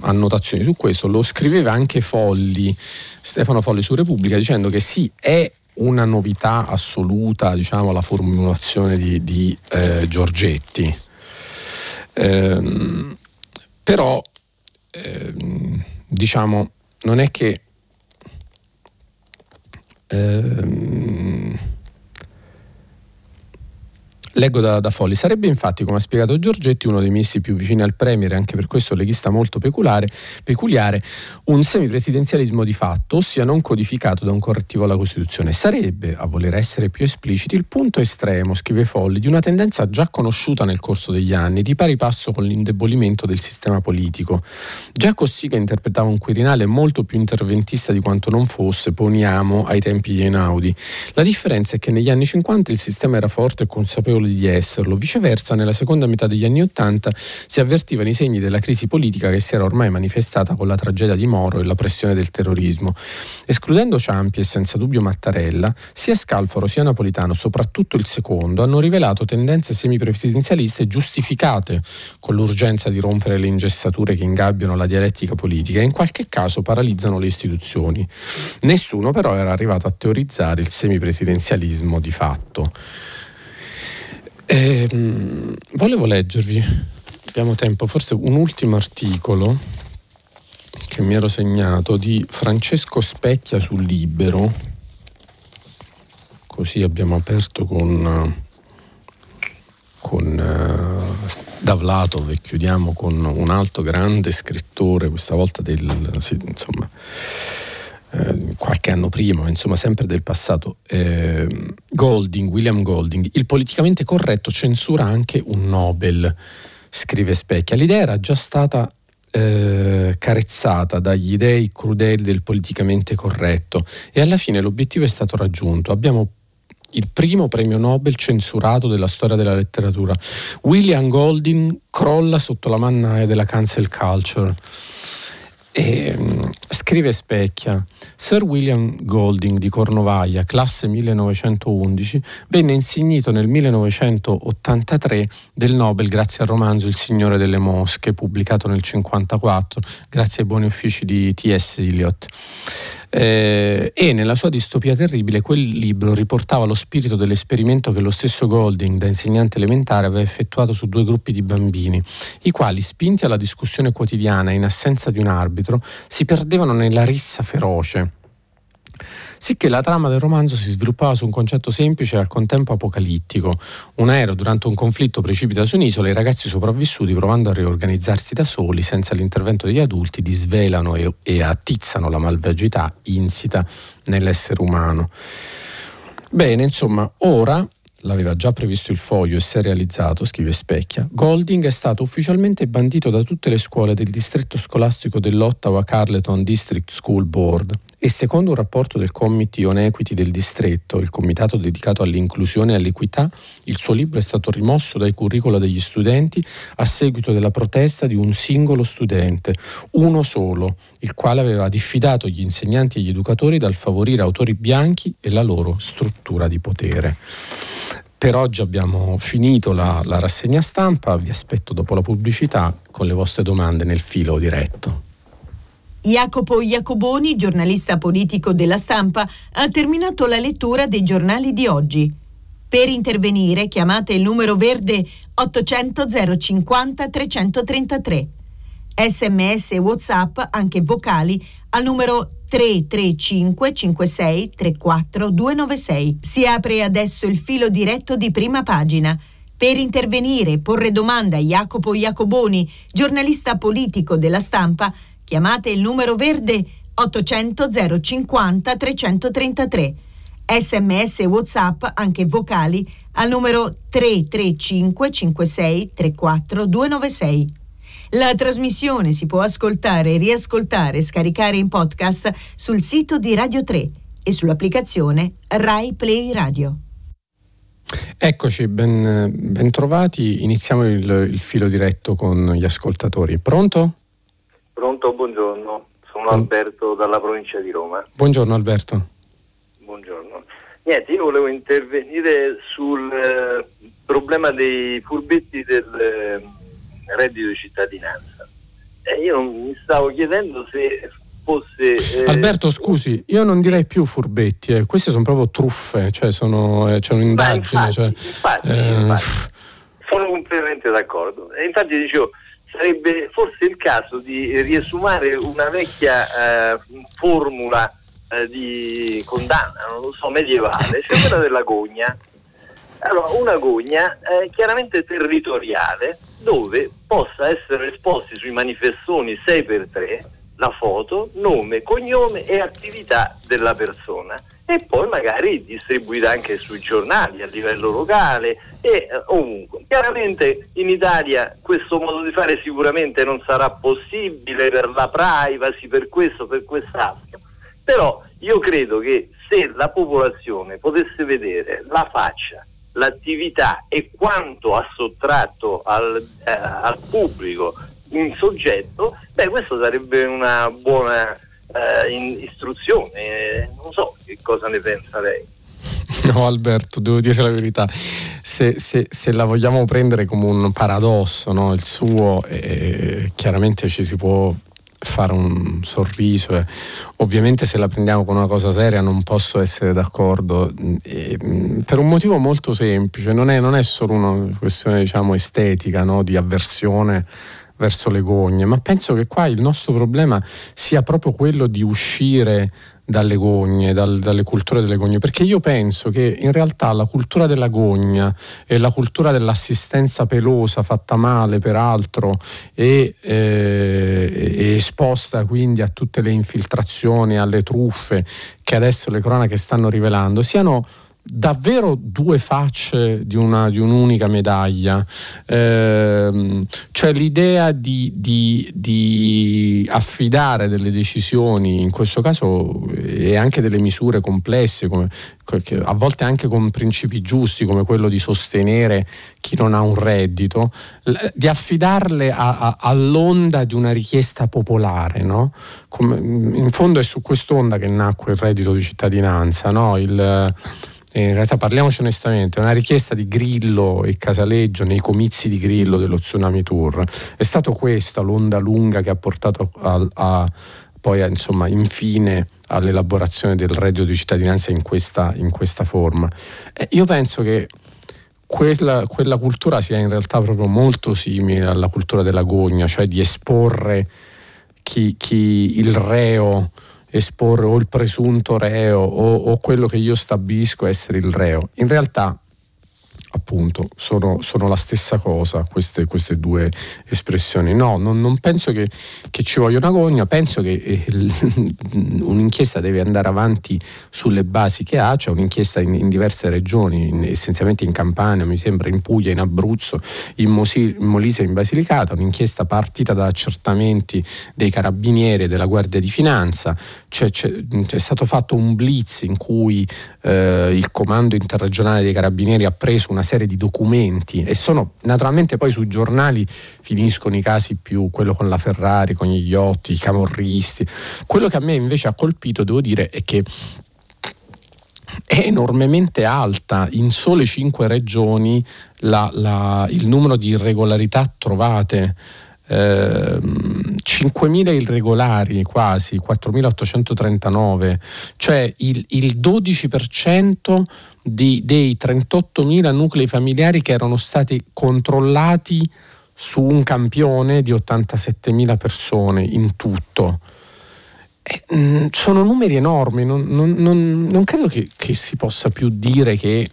B: annotazioni su questo. Lo scriveva anche Folli, Stefano Folli su Repubblica, dicendo che sì, è una novità assoluta, diciamo, la formulazione di, di eh, Giorgetti. Ehm, però, ehm, diciamo, non è che... Ehm, Leggo da, da, Folli. Sarebbe infatti, come ha spiegato Giorgetti, uno dei ministri più vicini al Premier e anche per questo leghista molto peculiare, peculiare, un semipresidenzialismo di fatto, ossia non codificato da un correttivo alla Costituzione. Sarebbe, a voler essere più espliciti, il punto estremo, scrive Folli, di una tendenza già conosciuta nel corso degli anni, di pari passo con l'indebolimento del sistema politico. Già Cossiga interpretava un Quirinale molto più interventista di quanto non fosse, poniamo, ai tempi di Einaudi. La differenza è che negli anni 50 il sistema era forte e consapevole consapevoli di esserlo. Viceversa, nella seconda metà degli anni Ottanta si avvertivano i segni della crisi politica che si era ormai manifestata con la tragedia di Moro e la pressione del terrorismo. Escludendo Ciampi e senza dubbio Mattarella, sia Scalfaro sia Napolitano, soprattutto il secondo, hanno rivelato tendenze semipresidenzialiste giustificate con l'urgenza di rompere le ingessature che ingabbiano la dialettica politica e in qualche caso paralizzano le istituzioni. Nessuno però era arrivato a teorizzare il semipresidenzialismo di fatto. E, ehm, volevo leggervi, abbiamo tempo, forse un ultimo articolo che mi ero segnato di Francesco Specchia sul Libero, così abbiamo aperto con, con uh, Davlatov e chiudiamo con un altro grande scrittore, questa volta del... Sì, insomma, eh, qualche anno prima, insomma sempre del passato, eh, Golding, William Golding, il politicamente corretto censura anche un Nobel, scrive Specchia. L'idea era già stata eh, carezzata dagli dei crudeli del politicamente corretto e alla fine l'obiettivo è stato raggiunto. Abbiamo il primo premio Nobel censurato della storia della letteratura. William Golding crolla sotto la mannaia della cancel culture. E, mm, scrive Specchia, Sir William Golding di Cornovaglia, classe 1911, venne insignito nel 1983 del Nobel grazie al romanzo Il Signore delle Mosche, pubblicato nel 1954, grazie ai buoni uffici di T.S. Eliot. Eh, e nella sua distopia terribile quel libro riportava lo spirito dell'esperimento che lo stesso Golding, da insegnante elementare, aveva effettuato su due gruppi di bambini, i quali, spinti alla discussione quotidiana in assenza di un arbitro, si perdevano nella rissa feroce sicché la trama del romanzo si sviluppava su un concetto semplice e al contempo apocalittico. Un aereo durante un conflitto precipita su un'isola e i ragazzi sopravvissuti, provando a riorganizzarsi da soli, senza l'intervento degli adulti, disvelano e, e attizzano la malvagità insita nell'essere umano. Bene, insomma, ora l'aveva già previsto il foglio e si è realizzato, scrive Specchia, Golding è stato ufficialmente bandito da tutte le scuole del distretto scolastico dell'Ottawa Carleton District School Board e secondo un rapporto del Committee on Equity del distretto, il comitato dedicato all'inclusione e all'equità, il suo libro è stato rimosso dai curricula degli studenti a seguito della protesta di un singolo studente, uno solo, il quale aveva diffidato gli insegnanti e gli educatori dal favorire autori bianchi e la loro struttura di potere. Per oggi abbiamo finito la, la rassegna stampa, vi aspetto dopo la pubblicità con le vostre domande nel filo diretto.
A: Jacopo Iacoboni, giornalista politico della stampa, ha terminato la lettura dei giornali di oggi. Per intervenire chiamate il numero verde 800 050 333. Sms e WhatsApp, anche vocali, al numero 335 56 34 296. Si apre adesso il filo diretto di prima pagina. Per intervenire e porre domanda a Jacopo Iacoboni, giornalista politico della stampa, Chiamate il numero verde 800 050 333. Sms e WhatsApp, anche vocali, al numero 335 56 34 296. La trasmissione si può ascoltare, riascoltare e scaricare in podcast sul sito di Radio 3 e sull'applicazione Rai Play Radio.
B: Eccoci, ben, ben trovati. Iniziamo il, il, filo diretto con gli ascoltatori. Pronto?
C: Pronto, buongiorno. Sono con... Alberto dalla provincia di Roma.
B: Buongiorno Alberto.
C: Buongiorno. Niente, io volevo intervenire sul eh, problema dei furbetti del eh, reddito di cittadinanza. Eh, io mi stavo chiedendo se fosse...
B: Eh... Alberto, scusi, io non direi più furbetti, eh. queste sono proprio truffe, cioè sono, eh, c'è un'indagine.
C: Infatti,
B: cioè,
C: infatti, eh, infatti, sono completamente d'accordo. E infatti dicevo, sarebbe forse il caso di riesumare una vecchia eh, formula eh, di condanna, non lo so, medievale, cioè quella della gogna. Allora, una gogna eh, chiaramente territoriale dove possa essere esposti sui manifestoni 6x3 la foto, nome, cognome e attività della persona e poi magari distribuita anche sui giornali a livello locale e eh, ovunque. Chiaramente in Italia questo modo di fare sicuramente non sarà possibile per la privacy, per questo, per quest'altro, però io credo che se la popolazione potesse vedere la faccia, l'attività e quanto ha sottratto al, eh, al pubblico un soggetto, beh questo sarebbe una buona eh, istruzione, non so che cosa ne pensa lei. <laughs>
B: No Alberto, devo dire la verità, se, se, se la vogliamo prendere come un paradosso, no? il suo, eh, chiaramente ci si può fare un sorriso. Eh. Ovviamente se la prendiamo con una cosa seria non posso essere d'accordo e, per un motivo molto semplice, non è, non è solo una questione diciamo, estetica, no? di avversione verso le gogne, ma penso che qua il nostro problema sia proprio quello di uscire dalle gogne, dal, dalle culture delle gogne, perché io penso che in realtà la cultura della gogna e la cultura dell'assistenza pelosa fatta male peraltro e, eh, e esposta quindi a tutte le infiltrazioni, alle truffe che adesso le cronache stanno rivelando, siano davvero due facce di, una, di un'unica medaglia, eh, cioè l'idea di, di, di, affidare delle decisioni, in questo caso e anche delle misure complesse, come, a volte anche con principi giusti come quello di sostenere chi non ha un reddito, di affidarle a, a, all'onda di una richiesta popolare. No? Come, in fondo è su quest'onda che nacque il reddito di cittadinanza. No? Il, in realtà parliamoci onestamente, una richiesta di Grillo e Casaleggio nei comizi di Grillo dello Tsunami Tour è stata questa l'onda lunga che ha portato a, a poi a, insomma infine all'elaborazione del reddito di cittadinanza in questa, in questa forma. Eh, io penso che quella, quella, cultura sia in realtà proprio molto simile alla cultura della gogna, cioè di esporre chi, chi il reo esporre o il presunto reo o, o quello che io stabilisco essere il reo. In realtà appunto sono, sono, la stessa cosa queste, queste due espressioni. No, non, non penso che, che, ci voglia una gogna, penso che eh, un'inchiesta deve andare avanti sulle basi che ha, c'è un'inchiesta in, in diverse regioni, in, essenzialmente in Campania, mi sembra in Puglia, in Abruzzo, in, Mosi, in Molise in Basilicata, un'inchiesta partita da accertamenti dei carabinieri e della Guardia di Finanza, c'è, c'è, c'è stato fatto un blitz in cui eh, il comando interregionale dei carabinieri ha preso una serie di documenti e sono naturalmente poi sui giornali finiscono i casi più quello con la Ferrari, con gli yacht, i camorristi. Quello che a me invece ha colpito, devo dire, è che è enormemente alta in sole cinque regioni la, la, il numero di irregolarità trovate. Eh, 5.000 irregolari quasi, 4.839, cioè il, il 12% di, dei 38.000 nuclei familiari che erano stati controllati su un campione di 87.000 persone in tutto. Eh, mh, sono numeri enormi, non, non, non, non credo che, che, si possa più dire che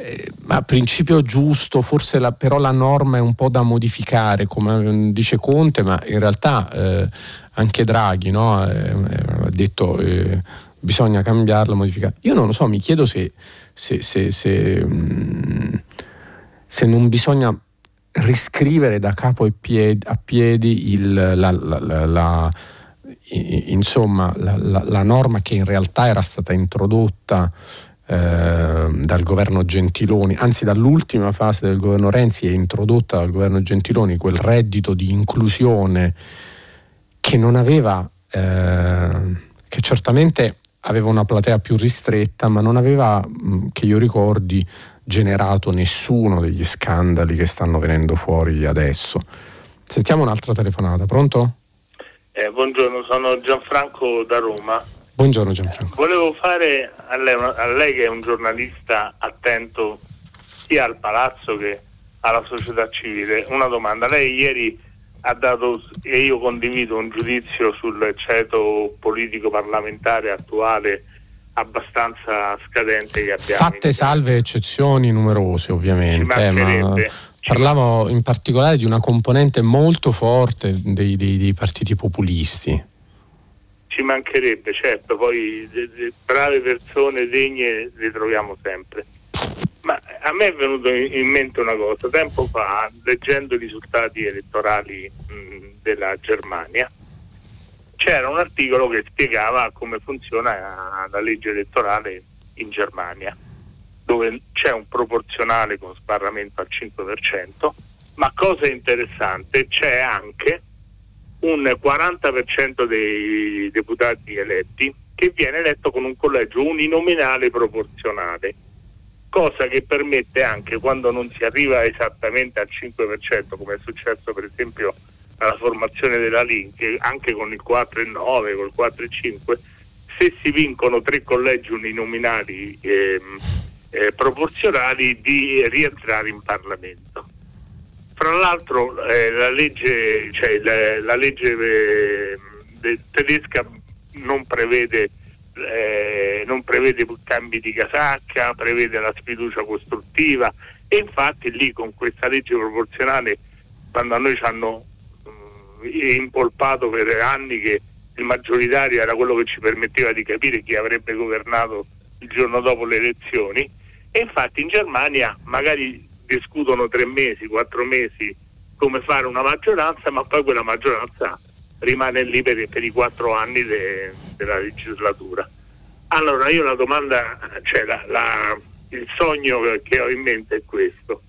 B: eh, a principio giusto, forse la, però la norma è un po' da modificare, come dice Conte, ma in realtà eh, anche Draghi no? Eh, ha detto eh, bisogna cambiarla, modificare. Io non lo so, mi chiedo se, se, se, se, mm, se non bisogna riscrivere da capo a piedi, a piedi il, la, la, la, insomma, la, norma che in realtà era stata introdotta eh, dal governo Gentiloni, anzi dall'ultima fase del governo Renzi è introdotta dal governo Gentiloni quel reddito di inclusione che non aveva, eh, che certamente aveva una platea più ristretta, ma non aveva, che io ricordi, generato nessuno degli scandali che stanno venendo fuori adesso. Sentiamo un'altra telefonata, pronto?
D: Eh, buongiorno, sono Gianfranco da Roma.
B: Buongiorno Gianfranco.
D: Volevo fare a lei, a lei, che è un giornalista attento sia al palazzo che alla società civile una domanda. Lei ieri ha dato, e io condivido, un giudizio sul ceto politico parlamentare attuale abbastanza scadente che abbiamo.
B: Fatte salve eccezioni numerose ovviamente, eh, ma parlavo in particolare di una componente molto forte dei, dei, dei partiti populisti
D: ci mancherebbe, certo, poi de, de, brave persone degne le troviamo sempre. Ma a me è venuto in mente una cosa, tempo fa, leggendo i risultati elettorali mh, della Germania, c'era un articolo che spiegava come funziona la legge elettorale in Germania, dove c'è un proporzionale con sbarramento al 5%, ma cosa interessante, c'è anche un 40% dei deputati eletti che viene eletto con un collegio uninominale proporzionale, cosa che permette anche quando non si arriva esattamente al 5%, come è successo per esempio alla formazione della Link, anche con il 4 e 9, col 4 e 5, se si vincono tre collegi uninominali ehm, eh, proporzionali di rientrare in Parlamento. Fra l'altro eh, la legge, cioè, la, la legge eh, tedesca non prevede, eh, non prevede cambi di casacca, prevede la sfiducia costruttiva. E infatti lì con questa legge proporzionale quando a noi ci hanno mm, impolpato per anni che il maggioritario era quello che ci permetteva di capire chi avrebbe governato il giorno dopo le elezioni e infatti in Germania magari discutono tre mesi, quattro mesi come fare una maggioranza, ma poi quella maggioranza rimane lì per, per i quattro anni de, della legislatura. Allora io la domanda, cioè la, la, il sogno che ho in mente è questo,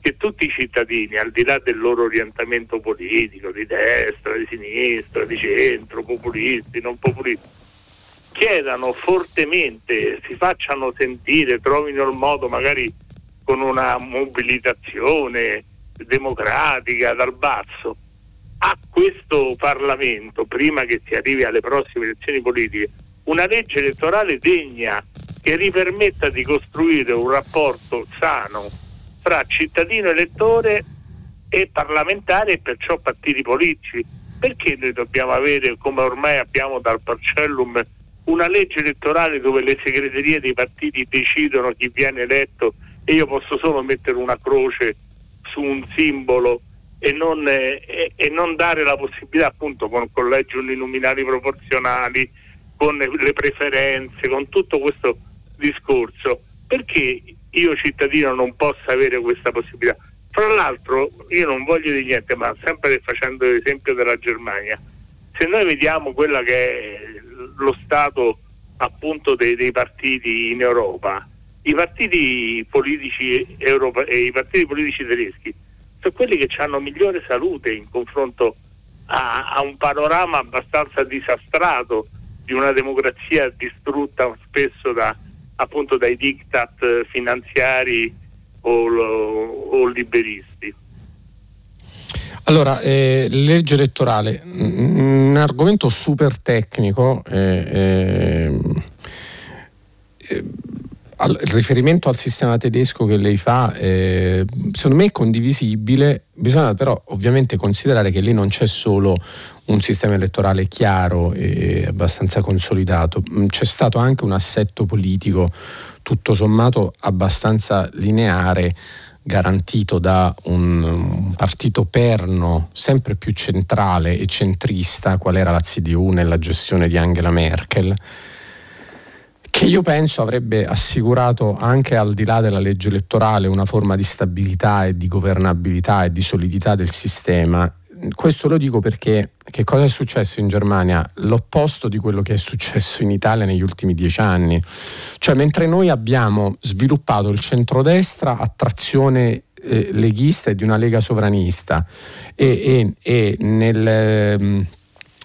D: che tutti i cittadini, al di là del loro orientamento politico, di destra, di sinistra, di centro, populisti, non populisti, chiedano fortemente, si facciano sentire, trovino il modo magari con una mobilitazione democratica dal basso a questo Parlamento, prima che si arrivi alle prossime elezioni politiche, una legge elettorale degna che ripermetta di costruire un rapporto sano fra cittadino elettore e parlamentare e perciò partiti politici. Perché noi dobbiamo avere, come ormai abbiamo dal Parcellum, una legge elettorale dove le segreterie dei partiti decidono chi viene eletto e io posso solo mettere una croce su un simbolo e non, eh, e non dare la possibilità appunto con collegi uninominali proporzionali, con le preferenze, con tutto questo discorso, perché io cittadino non posso avere questa possibilità? Fra l'altro io non voglio dire niente, ma sempre facendo l'esempio della Germania, se noi vediamo quella che è lo stato appunto dei, dei partiti in Europa, i partiti politici europei e i partiti politici tedeschi sono quelli che hanno migliore salute in confronto a, a, un panorama abbastanza disastrato di una democrazia distrutta spesso da, appunto dai diktat finanziari o, o liberisti.
B: Allora, eh, legge elettorale, un argomento super tecnico. Eh, eh, eh il riferimento al sistema tedesco che lei fa, eh, secondo me è condivisibile, bisogna però ovviamente considerare che lì non c'è solo un sistema elettorale chiaro e abbastanza consolidato, mm, c'è stato anche un assetto politico tutto sommato abbastanza lineare garantito da un, partito perno sempre più centrale e centrista, qual era la CDU nella gestione di Angela Merkel, che io penso avrebbe assicurato anche al di là della legge elettorale una forma di stabilità e di governabilità e di solidità del sistema. Questo lo dico perché che cosa è successo in Germania? L'opposto di quello che è successo in Italia negli ultimi dieci anni. Cioè, mentre noi abbiamo sviluppato il centrodestra a trazione eh, leghista e di una lega sovranista e, e, e nel... Eh,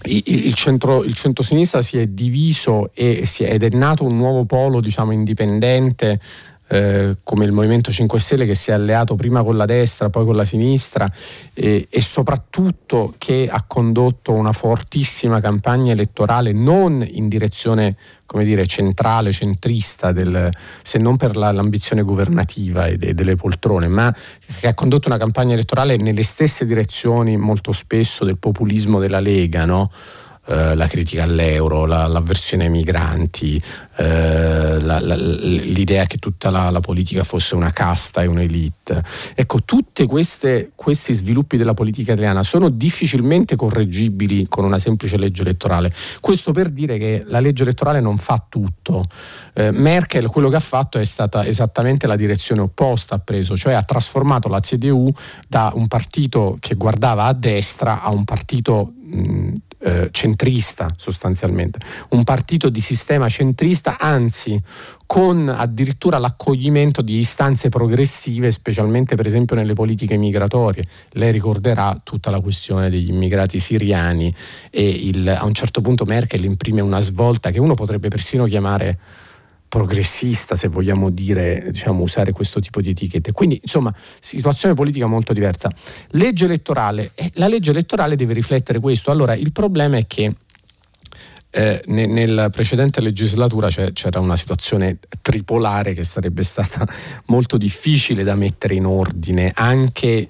B: il, centro, il centrosinistra si è diviso è, ed è nato un nuovo polo diciamo, indipendente eh, come il Movimento 5 Stelle che si è alleato prima con la destra, poi con la sinistra e, e, soprattutto che ha condotto una fortissima campagna elettorale non in direzione come dire, centrale, centrista, del, se non per la, l'ambizione governativa e de, delle poltrone, ma che ha condotto una campagna elettorale nelle stesse direzioni molto spesso del populismo della Lega, no? Eh, la critica all'euro, la, l'avversione ai migranti, eh, la, la, l'idea che tutta la, politica fosse una casta e un'elite. Ecco, tutti questi sviluppi della politica italiana sono difficilmente correggibili con una semplice legge elettorale. Questo per dire che la legge elettorale non fa tutto. Eh, Merkel quello che ha fatto è stata esattamente la direzione opposta, ha preso, cioè ha trasformato la CDU da un partito che guardava a destra a un partito mh, eh, centrista sostanzialmente, un partito di sistema centrista, anzi con addirittura l'accoglimento di istanze progressive, specialmente per esempio nelle politiche migratorie. Lei ricorderà tutta la questione degli immigrati siriani e il, a un certo punto Merkel imprime una svolta che uno potrebbe persino chiamare progressista, se vogliamo dire, diciamo, usare questo tipo di etichette. Quindi, insomma, situazione politica molto diversa. Legge elettorale, eh, la legge elettorale deve riflettere questo. Allora, il problema è che eh, ne, nella precedente legislatura c'era una situazione tripolare che sarebbe stata <laughs> molto difficile da mettere in ordine, anche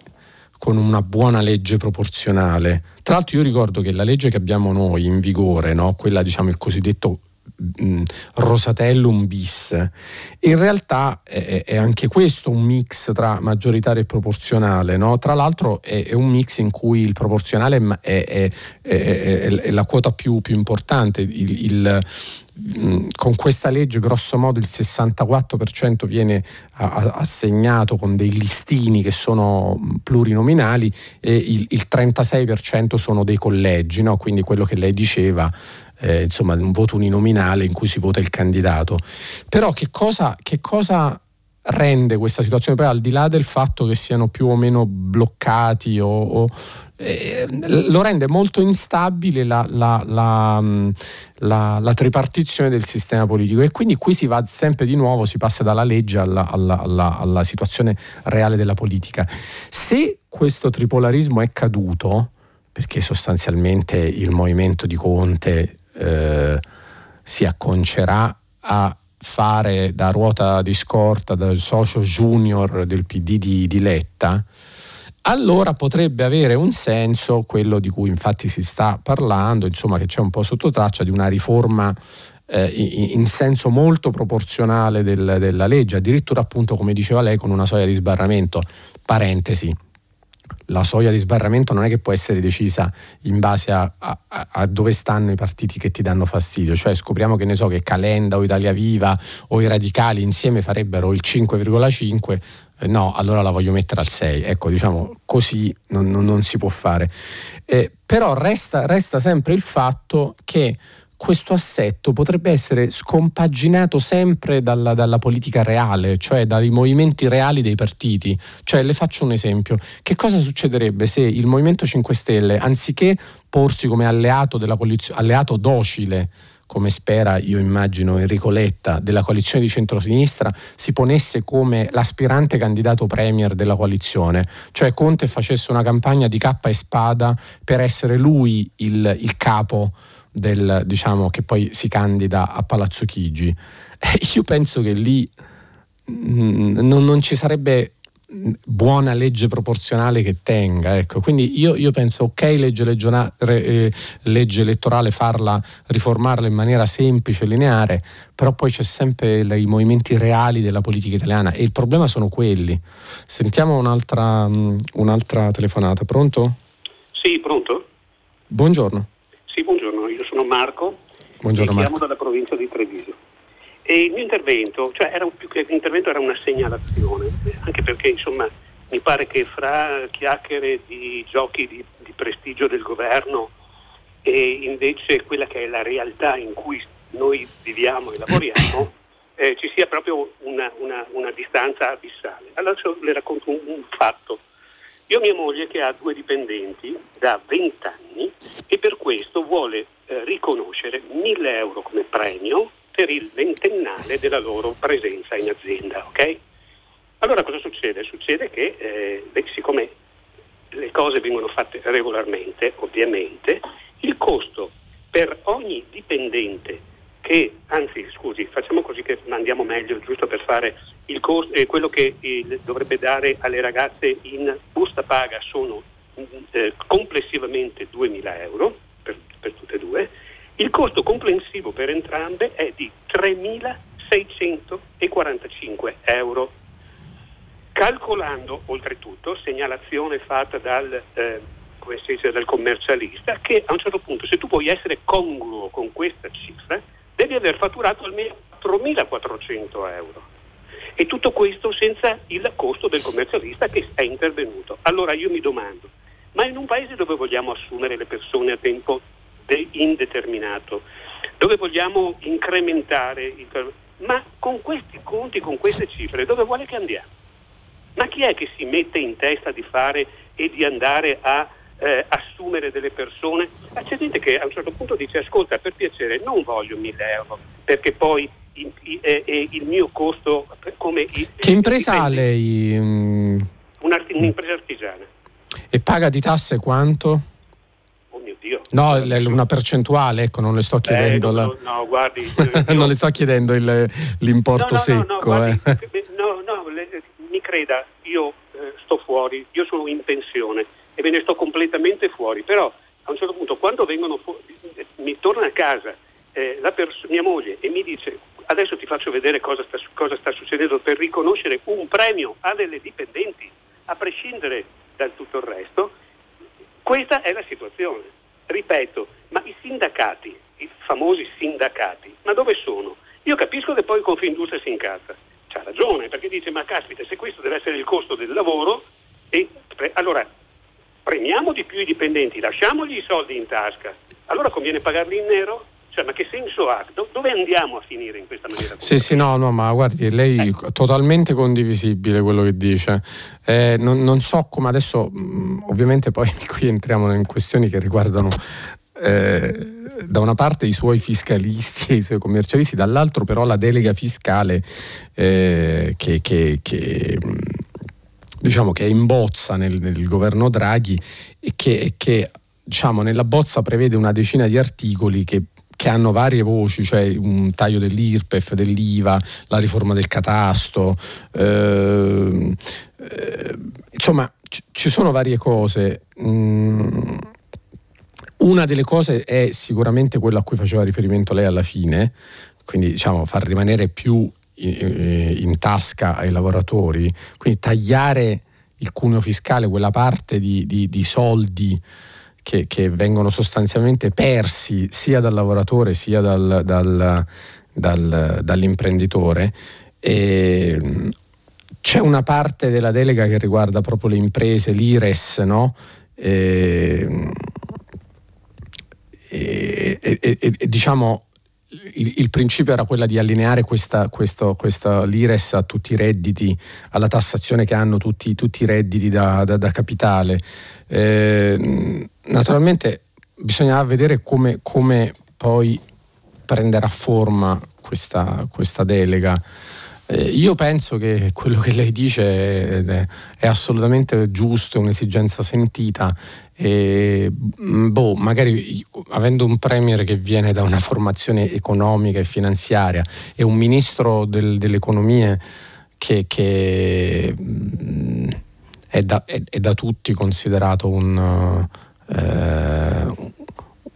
B: con una buona legge proporzionale. Tra l'altro io ricordo che la legge che abbiamo noi in vigore, no? quella diciamo il cosiddetto mh, Rosatellum bis. In realtà è, è, anche questo un mix tra maggioritario e proporzionale. No? Tra l'altro è, è, un mix in cui il proporzionale è, è la quota più, più importante. Il, il, con questa legge grosso modo il 64% viene assegnato con dei listini che sono plurinominali e il, il 36% sono dei collegi, no? quindi quello che lei diceva eh, insomma un voto uninominale in cui si vota il candidato. Però che cosa, che cosa rende questa situazione poi al di là del fatto che siano più o meno bloccati o, o eh, lo rende molto instabile la, la, la, mm, la, tripartizione del sistema politico e quindi qui si va sempre di nuovo, si passa dalla legge alla, alla, alla, alla situazione reale della politica. Se questo tripolarismo è caduto, perché sostanzialmente il movimento di Conte eh, si acconcerà a fare da ruota di scorta, da socio junior del PD di, di Letta, allora potrebbe avere un senso quello di cui infatti si sta parlando, insomma che c'è un po' sotto traccia di una riforma eh, in, senso molto proporzionale del, della legge, addirittura appunto come diceva lei con una soglia di sbarramento. Parentesi, la soglia di sbarramento non è che può essere decisa in base a, a, a, dove stanno i partiti che ti danno fastidio, cioè scopriamo che ne so che Calenda o Italia Viva o i radicali insieme farebbero il 5,5, eh, no, allora la voglio mettere al 6, ecco diciamo così non, non, non si può fare. Eh, però resta, resta sempre il fatto che questo assetto potrebbe essere scompaginato sempre dalla, dalla, politica reale, cioè dai movimenti reali dei partiti. Cioè, le faccio un esempio. Che cosa succederebbe se il Movimento 5 Stelle, anziché porsi come alleato, della coalizio- alleato docile, come spera, io immagino, Enrico Letta, della coalizione di centrosinistra, si ponesse come l'aspirante candidato premier della coalizione, cioè Conte facesse una campagna di cappa e spada per essere lui il, il capo del, diciamo, che poi si candida a Palazzo Chigi. <laughs> Io penso che lì mh, mm, non, non, ci sarebbe buona legge proporzionale che tenga. Ecco. Quindi io, io, penso, ok, legge, legiona, eh, legge, elettorale, farla, riformarla in maniera semplice, lineare, però poi c'è sempre le, i movimenti reali della politica italiana e il problema sono quelli. Sentiamo un'altra, mh, un'altra telefonata. Pronto?
E: Sì, pronto.
B: Buongiorno.
E: Sì, buongiorno, io sono Marco,
B: buongiorno,
E: e
B: chiamo
E: dalla provincia di Treviso. E il mio intervento, cioè era più che intervento era una segnalazione, anche perché insomma mi pare che fra chiacchiere di giochi di, di prestigio del governo e invece quella che è la realtà in cui noi viviamo e lavoriamo eh, ci sia proprio una, una, una, distanza abissale. Allora le racconto un, un fatto. Io ho mia moglie che ha due dipendenti da 20 anni e per questo vuole eh, riconoscere 1000 euro come premio per il ventennale della loro presenza in azienda. Okay? Allora cosa succede? Succede che eh, siccome le cose vengono fatte regolarmente, ovviamente, il costo per ogni dipendente che, anzi scusi, facciamo così che andiamo meglio, giusto per fare costo, eh, quello che eh, dovrebbe dare alle ragazze in busta paga sono eh, complessivamente 2.000 euro per, per tutte e due, il costo complessivo per entrambe è di 3.645 euro. Calcolando oltretutto, segnalazione fatta dal, eh, dice, dal commercialista, che a un certo punto se tu vuoi essere congruo con questa cifra, devi aver fatturato almeno 4.400 euro. E tutto questo senza il costo del commercialista che è intervenuto. Allora io mi domando, ma in un paese dove vogliamo assumere le persone a tempo de- indeterminato, dove vogliamo incrementare il... Ma con questi conti, con queste cifre, dove vuole che andiamo? Ma chi è che si mette in testa di fare e di andare a eh, assumere delle persone. Ma c'è gente che a un certo punto dice ascolta per piacere non voglio 1000 euro perché poi il, il, il, il mio costo come...
B: che impresa ha lei?
E: Mm. un'impresa artigiana.
B: E paga di tasse quanto?
E: Oh mio Dio.
B: No, una percentuale, ecco, non le sto chiedendo.
E: Beh, no, no, guardi. <laughs>
B: Io... non le sto chiedendo l'importo
E: no,
B: secco.
E: No, guardi, eh. no, no, le, mi creda, io eh, sto fuori, io sono in pensione e me ne sto completamente fuori, però a un certo punto quando vengono fu- mi torna a casa eh, pers- mia moglie e mi dice adesso ti faccio vedere cosa sta, cosa sta succedendo per riconoscere un premio a delle dipendenti, a prescindere da tutto il resto, questa è la situazione. Ripeto, ma i sindacati, i famosi sindacati, ma dove sono? Io capisco che poi Confindustria si incazza, c'ha ragione, perché dice ma caspita, se questo deve essere il costo del lavoro, e, allora premiamo di più i dipendenti, lasciamogli i soldi in tasca, allora conviene pagarli in nero? Cioè, ma che senso ha? dove andiamo a finire in questa maniera?
B: Sì, sì, no, no, ma guardi, lei è totalmente condivisibile quello che dice. Eh, non, non, so come adesso, mm, ovviamente poi <laughs> qui entriamo in questioni che riguardano eh, da una parte i suoi fiscalisti e i suoi commercialisti, dall'altro però la delega fiscale eh, che, che, che mm, diciamo, che è in bozza nel, nel governo Draghi e che, che diciamo, nella bozza prevede una decina di articoli che che hanno varie voci, cioè un taglio dell'IRPEF, dell'IVA, la riforma del catasto, eh, eh, insomma c- ci sono varie cose. Mm, una delle cose è sicuramente quella a cui faceva riferimento lei alla fine, quindi diciamo far rimanere più in tasca ai lavoratori, quindi tagliare il cuneo fiscale, quella parte di, di, di soldi che, che, vengono sostanzialmente persi sia dal lavoratore sia dal, dal, dal, dall'imprenditore. E c'è una parte della delega che riguarda proprio le imprese, l'IRES, no? E, e, e, e diciamo il, il, principio era quello di allineare questa, questo, questa l'IRES a tutti i redditi, alla tassazione che hanno tutti, tutti i redditi da, da, da capitale. Eh, naturalmente bisognerà vedere come, come, poi prenderà forma questa, questa delega. Eh, io penso che quello che lei dice è, è assolutamente giusto, è un'esigenza sentita. E, mm, boh, magari avendo un premier che viene da una formazione economica e finanziaria e un ministro del, delle economie che, che mm, è, da, è, è, da, tutti considerato un, eh,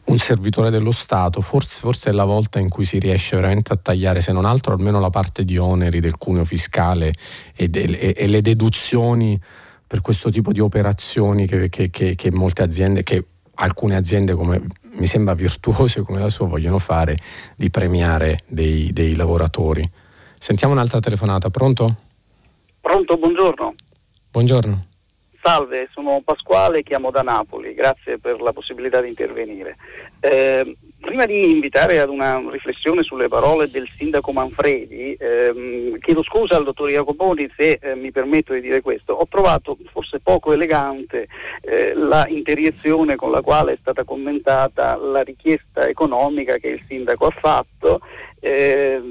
B: un servitore dello Stato, forse, forse, è la volta in cui si riesce veramente a tagliare, se non altro, almeno la parte di oneri del cuneo fiscale e, e, e le deduzioni per questo tipo di operazioni che, che, che, che molte aziende, che alcune aziende come mi sembra virtuose come la sua vogliono fare di premiare dei, dei lavoratori. Sentiamo un'altra telefonata, pronto?
F: Pronto, buongiorno.
B: Buongiorno.
F: Salve, sono Pasquale, chiamo da Napoli, grazie per la possibilità di intervenire. Eh, prima di invitare ad una riflessione sulle parole del sindaco Manfredi, ehm, chiedo scusa al dottor Jacoboni se eh, mi permetto di dire questo, ho trovato forse poco elegante eh, la interiezione con la quale è stata commentata la richiesta economica che il sindaco ha fatto eh,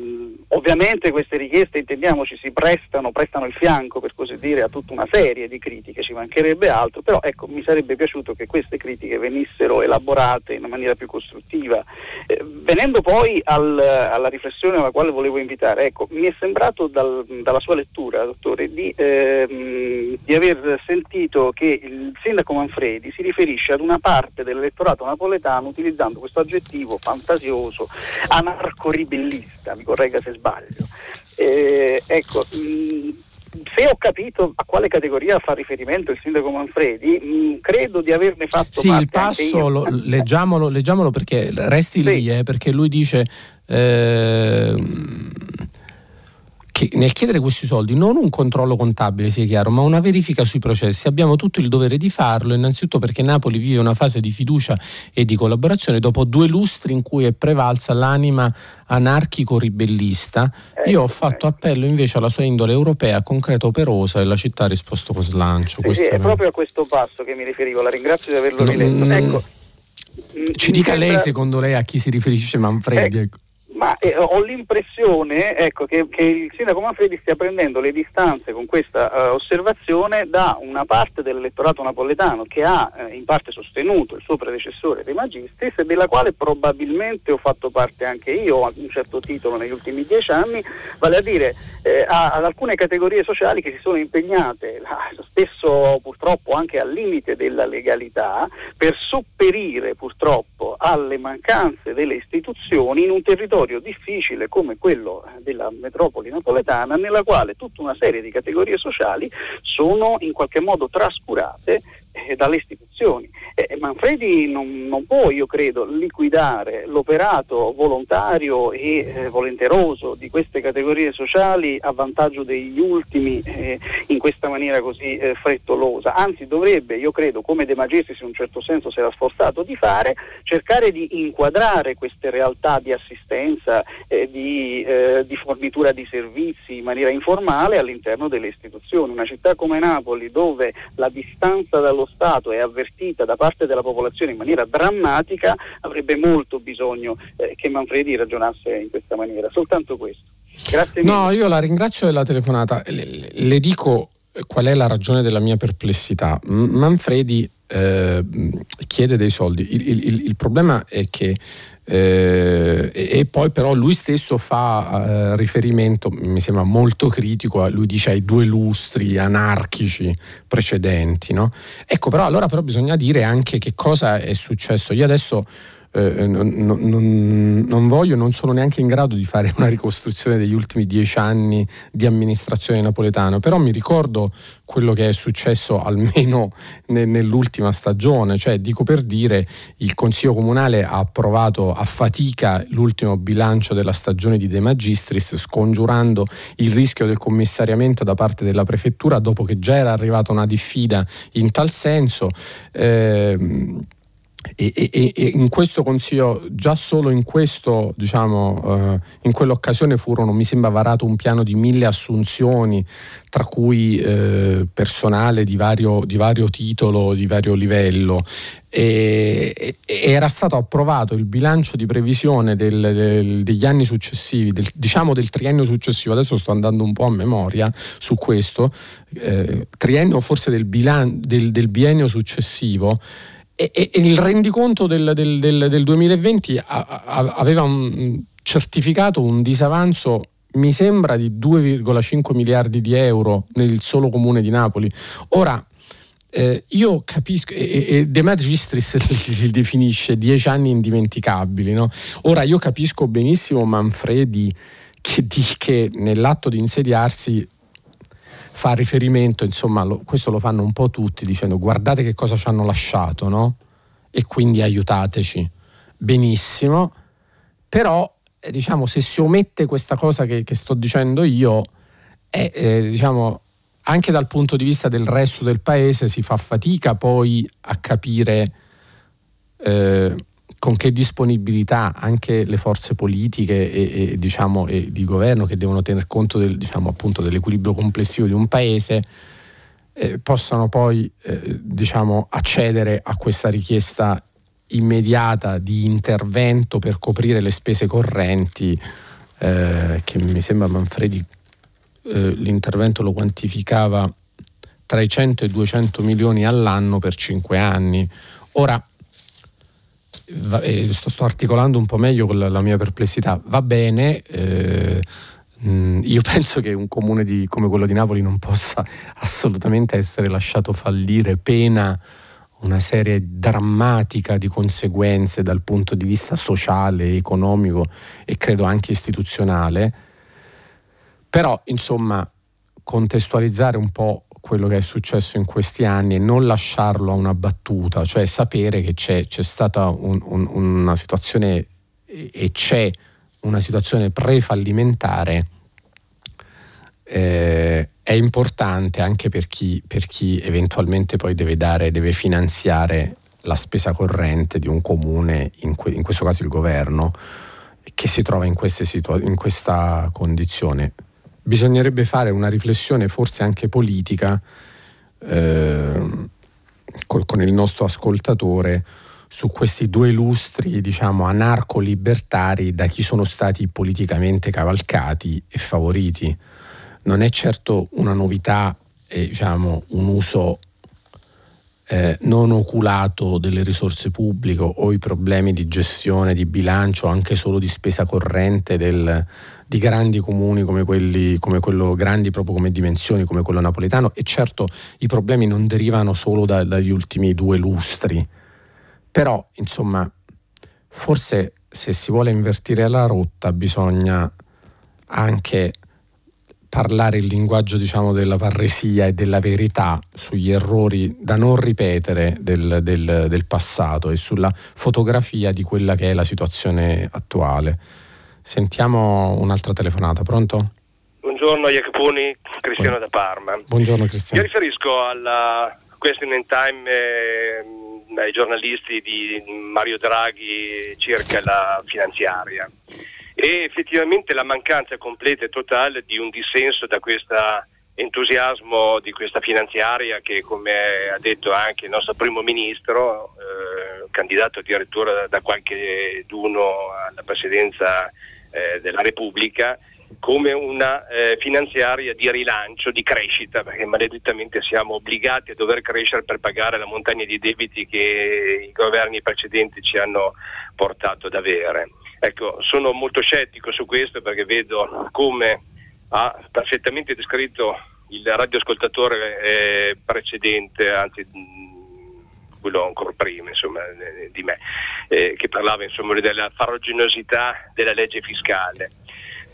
F: ovviamente queste richieste, intendiamoci, si prestano, prestano il fianco per così dire a tutta una serie di critiche, ci mancherebbe altro, però ecco, mi sarebbe piaciuto che queste critiche venissero elaborate in maniera più costruttiva. Eh, venendo poi al, alla riflessione alla quale volevo invitare, ecco, mi è sembrato dal, dalla sua lettura, dottore, di, ehm, di aver sentito che il sindaco Manfredi si riferisce ad una parte dell'elettorato napoletano utilizzando questo aggettivo fantasioso, anarco-ribellioso bellista, mi corregga se sbaglio. Eh, ecco, mh, mm, se ho capito a quale categoria fa riferimento il sindaco Manfredi, mh, mm, credo di averne fatto
B: sì, il passo lo, leggiamolo, leggiamolo, perché resti sì. lì, eh, perché lui dice... Eh, che nel chiedere questi soldi non un controllo contabile, sia chiaro, ma una verifica sui processi. Abbiamo tutto il dovere di farlo, innanzitutto perché Napoli vive una fase di fiducia e di collaborazione dopo due lustri in cui è prevalsa l'anima anarchico-ribellista. Eh, Io ho fatto appello invece alla sua indole europea, concreta, operosa e la città ha risposto con slancio.
F: Sì, sì, è, proprio a questo passo che mi riferivo, la ringrazio di averlo riletto. Mm, ecco,
B: ci dica sembra... lei, secondo lei, a chi si riferisce Manfredi? Eh, ecco
F: ma eh, ho l'impressione ecco, che, che, il sindaco Manfredi stia prendendo le distanze con questa uh, osservazione da una parte dell'elettorato napoletano che ha eh, in parte sostenuto il suo predecessore De Magistris e della quale probabilmente ho fatto parte anche io a un certo titolo negli ultimi dieci anni, vale a dire eh, ad alcune categorie sociali che si sono impegnate, spesso purtroppo anche al limite della legalità, per sopperire purtroppo alle mancanze delle istituzioni in un territorio territorio difficile come quello della metropoli napoletana nella quale tutta una serie di categorie sociali sono in qualche modo trascurate eh, dalle istituzioni. Eh, Manfredi non, non, può, io credo, liquidare l'operato volontario e eh, volenteroso di queste categorie sociali a vantaggio degli ultimi eh, in questa maniera così eh, frettolosa. Anzi dovrebbe, io credo, come De Magistris in un certo senso si era sforzato di fare, cercare di inquadrare queste realtà di assistenza, eh, di, di fornitura di servizi in maniera informale all'interno delle istituzioni. Una città come Napoli dove la distanza dallo Stato è avvertita da parte della popolazione in maniera drammatica, avrebbe molto bisogno eh, che Manfredi ragionasse in questa maniera. Soltanto questo. Grazie mille.
B: No, io la ringrazio della telefonata. Le, le dico qual è la ragione della mia perplessità. Manfredi eh, chiede dei soldi. Il, il, il, problema è che eh, e, poi però lui stesso fa eh, riferimento, mi sembra molto critico, lui dice ai due lustri anarchici precedenti. No? Ecco, però allora però bisogna dire anche che cosa è successo. Io adesso eh, non, non, non, voglio, non sono neanche in grado di fare una ricostruzione degli ultimi dieci anni di amministrazione napoletana, però mi ricordo quello che è successo almeno ne, nell'ultima stagione, cioè dico per dire il Consiglio Comunale ha approvato a fatica l'ultimo bilancio della stagione di De Magistris, scongiurando il rischio del commissariamento da parte della prefettura dopo che già era arrivata una diffida in tal senso. Eh, e, e, e, in questo consiglio, già solo in questo, diciamo, eh, in quell'occasione furono, mi sembra, varato un piano di mille assunzioni, tra cui eh, personale di vario, di vario, titolo, di vario livello. E, era stato approvato il bilancio di previsione del, del, degli anni successivi, del, diciamo del triennio successivo, adesso sto andando un po' a memoria su questo, eh, triennio forse del, bilan, del, del biennio successivo e, e, il rendiconto del, del, del, del 2020 a, a, aveva un, certificato un disavanzo mi sembra di 2,5 miliardi di euro nel solo comune di Napoli. Ora, eh, io capisco, e, e De Magistris <laughs> li definisce dieci anni indimenticabili, no? Ora io capisco benissimo Manfredi che, di, che nell'atto di insediarsi fa riferimento, insomma, lo, questo lo fanno un po' tutti dicendo guardate che cosa ci hanno lasciato, no? E quindi aiutateci. Benissimo, però eh, diciamo se si omette questa cosa che, che sto dicendo io, è, eh, diciamo, anche dal punto di vista del resto del paese si fa fatica poi a capire eh, con che disponibilità anche le forze politiche e, e, diciamo, e di governo che devono tener conto del, diciamo, dell'equilibrio complessivo di un paese eh, possano poi eh, diciamo, accedere a questa richiesta immediata di intervento per coprire le spese correnti eh, che mi sembra Manfredi eh, l'intervento lo quantificava tra i 100 e i 200 milioni all'anno per 5 anni. Ora, sto, sto, articolando un po' meglio la, la mia perplessità, va bene, eh, mh, io <laughs> penso che un comune di, come quello di Napoli non possa assolutamente essere lasciato fallire pena una serie drammatica di conseguenze dal punto di vista sociale, economico e credo anche istituzionale. Però, insomma, contestualizzare un po' quello che è successo in questi anni e non lasciarlo a una battuta, cioè sapere che c'è, c'è stata un, un, una situazione e c'è una situazione prefallimentare eh, è importante anche per chi, per chi, eventualmente poi deve dare, deve finanziare la spesa corrente di un comune, in, que, in questo caso il governo, che si trova in, situa- in questa condizione. Bisognerebbe fare una riflessione forse anche politica eh, con, con il nostro ascoltatore su questi due lustri, diciamo, anarco-libertari da chi sono stati politicamente cavalcati e favoriti. Non è certo una novità, eh, diciamo, un uso eh, non oculato delle risorse pubbliche o i problemi di gestione, di bilancio, anche solo di spesa corrente del, di grandi comuni come quelli, come quello grandi proprio come dimensioni, come quello napoletano. E certo i problemi non derivano solo da, dagli ultimi due lustri, però insomma forse se si vuole invertire la rotta bisogna anche parlare il linguaggio diciamo, della parresia e della verità sugli errori da non ripetere del, del, del, passato e sulla fotografia di quella che è la situazione attuale. Sentiamo un'altra telefonata, pronto?
G: Buongiorno Jacoponi, Cristiano da Parma.
B: Buongiorno Cristiano.
G: Mi riferisco alla question in time eh, ai giornalisti di Mario Draghi circa la finanziaria e effettivamente la mancanza completa e totale di un dissenso da questo entusiasmo di questa finanziaria che come ha detto anche il nostro primo ministro, eh, candidato addirittura da qualche d'uno alla presidenza eh, della Repubblica, come una eh, finanziaria di rilancio, di crescita, perché maledettamente siamo obbligati a dover crescere per pagare la montagna di debiti che i governi precedenti ci hanno portato ad avere. Ecco, sono molto scettico su questo perché vedo come ha perfettamente descritto il radioascoltatore eh, precedente, anzi quello ancora prima insomma, eh, di me, eh, che parlava insomma, della farraginosità della legge fiscale.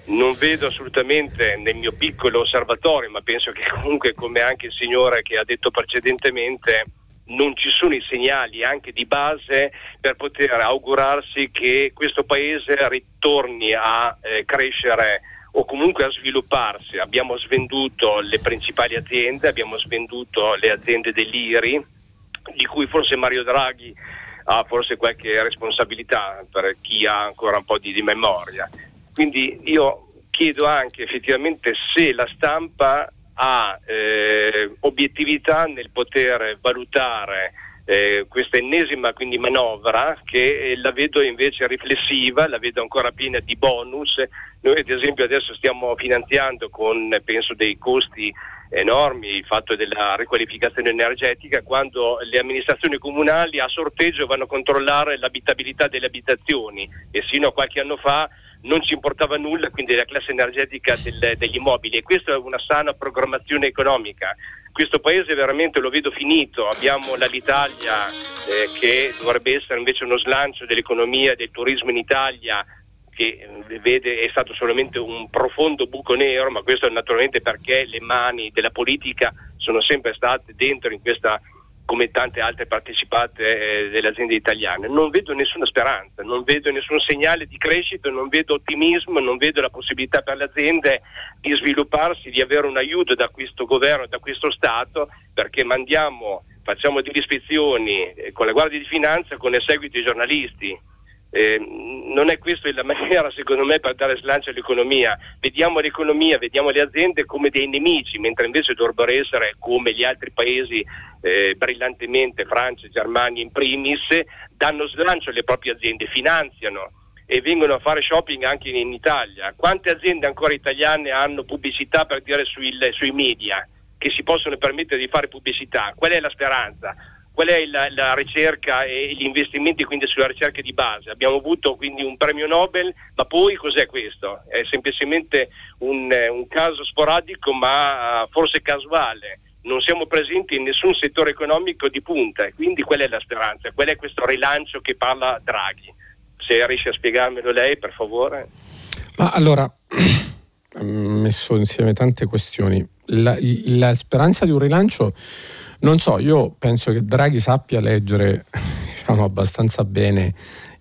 G: Non vedo assolutamente nel mio piccolo osservatorio, ma penso che comunque come anche il signore che ha detto precedentemente, non ci sono i segnali anche di base per poter augurarsi che questo paese ritorni a eh, crescere o comunque a svilupparsi. Abbiamo svenduto le principali aziende, abbiamo svenduto le aziende dell'IRI, di cui forse Mario Draghi ha forse qualche responsabilità per chi ha ancora un po' di, di memoria. Quindi io chiedo anche effettivamente se la stampa ha eh, obiettività nel poter valutare eh, questa ennesima quindi manovra che eh, la vedo invece riflessiva, la vedo ancora piena di bonus. Noi ad esempio adesso stiamo finanziando con penso dei costi enormi il fatto della riqualificazione energetica quando le amministrazioni comunali a sorteggio vanno a controllare l'abitabilità delle abitazioni. E sino a qualche anno fa non ci importava nulla, quindi la classe energetica del, degli immobili. E questa è una sana programmazione economica. Questo paese veramente lo vedo finito, abbiamo l'Italia eh, che dovrebbe essere invece uno slancio dell'economia del turismo in Italia che eh, vede è stato solamente un profondo buco nero, ma questo naturalmente perché le mani della politica sono sempre state dentro in questa come tante altre partecipate eh, delle aziende italiane. Non vedo nessuna speranza, non vedo nessun segnale di crescita, non vedo ottimismo, non vedo la possibilità per le aziende di svilupparsi, di avere un aiuto da questo governo, da questo Stato, perché mandiamo, facciamo delle ispezioni eh, con la Guardia di Finanza, con il seguito i giornalisti eh, non è questa la maniera secondo me per dare slancio all'economia. Vediamo l'economia, vediamo le aziende come dei nemici, mentre invece dovrebbero essere come gli altri paesi eh, brillantemente, Francia, Germania in primis, danno slancio alle proprie aziende, finanziano e vengono a fare shopping anche in, in Italia. Quante aziende ancora italiane hanno pubblicità per dire sui, sui media che si possono permettere di fare pubblicità? Qual è la speranza? Qual è la, la, ricerca e gli investimenti quindi sulla ricerca di base. Abbiamo avuto quindi un premio Nobel, ma poi cos'è questo? È semplicemente un, un caso sporadico ma uh, forse casuale. Non siamo presenti in nessun settore economico di punta, quindi qual è la speranza? Qual è questo rilancio che parla Draghi? Se riesce a spiegarmelo lei, per favore.
B: Ma allora, ho <clears throat> messo insieme tante questioni. La, la speranza di un rilancio non so, io penso che Draghi sappia leggere <laughs> diciamo, abbastanza bene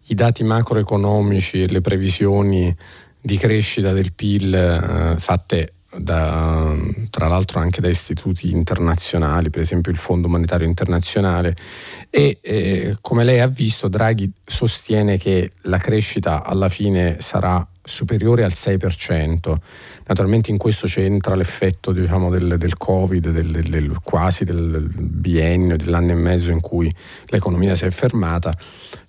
B: i dati macroeconomici e le previsioni di crescita del PIL eh, fatte da, tra l'altro anche da istituti internazionali, per esempio il Fondo Monetario Internazionale e eh, come lei ha visto Draghi sostiene che la crescita alla fine sarà superiore al 6%. Naturalmente in questo c'entra l'effetto diciamo, del, del, Covid, del, del, quasi del biennio, dell'anno e mezzo in cui l'economia si è fermata,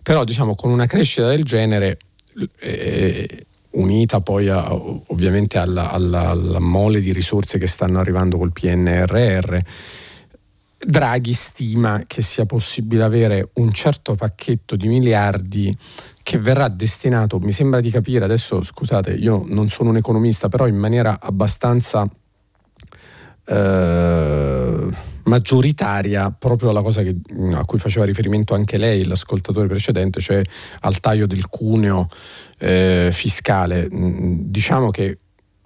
B: però diciamo, con una crescita del genere eh, unita poi a, ovviamente alla, alla, alla mole di risorse che stanno arrivando col PNRR, Draghi stima che sia possibile avere un certo pacchetto di miliardi che verrà destinato, mi sembra di capire, adesso scusate, io non sono un economista, però in maniera abbastanza eh, maggioritaria proprio alla cosa che, a cui faceva riferimento anche lei, l'ascoltatore precedente, cioè al taglio del cuneo eh, fiscale. Mm, diciamo che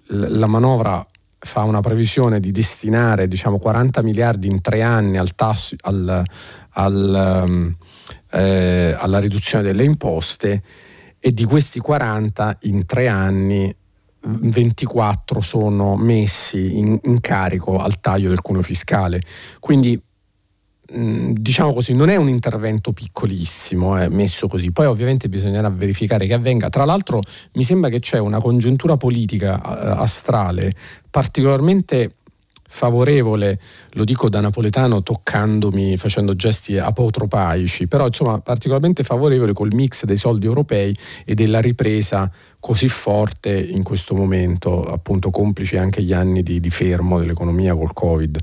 B: la manovra fa una previsione di destinare diciamo, 40 miliardi in tre anni al tasso, al, al, um, eh, alla riduzione delle imposte e di questi 40 in tre anni 24 sono messi in, in carico al taglio del cuneo fiscale. Quindi diciamo così, non è un intervento piccolissimo, eh, messo così. Poi ovviamente bisognerà verificare che avvenga. Tra l'altro mi sembra che c'è una congiuntura politica eh, astrale particolarmente favorevole, lo dico da napoletano toccandomi, facendo gesti apotropaici, però insomma particolarmente favorevole col mix dei soldi europei e della ripresa così forte in questo momento, appunto complici anche gli anni di, di fermo dell'economia col Covid.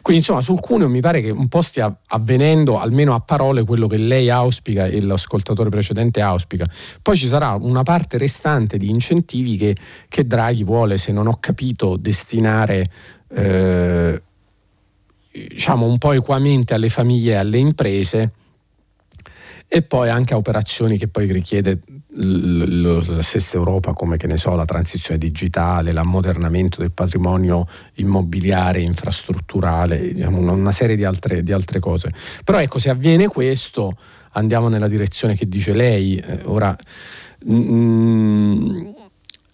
B: Quindi insomma sul cuneo mi pare che un po' stia avvenendo, almeno a parole, quello che lei auspica e l'ascoltatore precedente auspica. Poi ci sarà una parte restante di incentivi che, che Draghi vuole, se non ho capito, destinare eh, diciamo un po' equamente alle famiglie e alle imprese e poi anche a operazioni che poi richiede la stessa Europa come che ne so la transizione digitale, l'ammodernamento del patrimonio immobiliare, infrastrutturale, diciamo una serie di altre, di altre, cose. Però ecco, se avviene questo andiamo nella direzione che dice lei. Eh, ora, mh,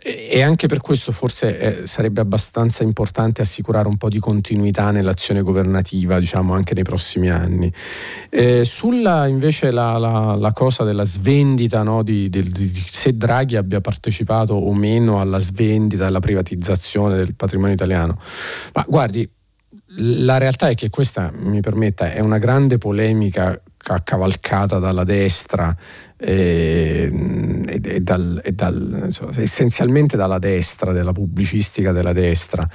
B: e anche per questo forse eh, sarebbe abbastanza importante assicurare un po' di continuità nell'azione governativa, diciamo, anche nei prossimi anni. Eh, sulla invece la, la, la, cosa della svendita, no, di, di, di, se Draghi abbia partecipato o meno alla svendita, alla privatizzazione del patrimonio italiano, ma guardi, la realtà è che questa, mi permetta, è una grande polemica cavalcata dalla destra e, e, e, dal, e dal, insomma, essenzialmente dalla destra, della pubblicistica della destra.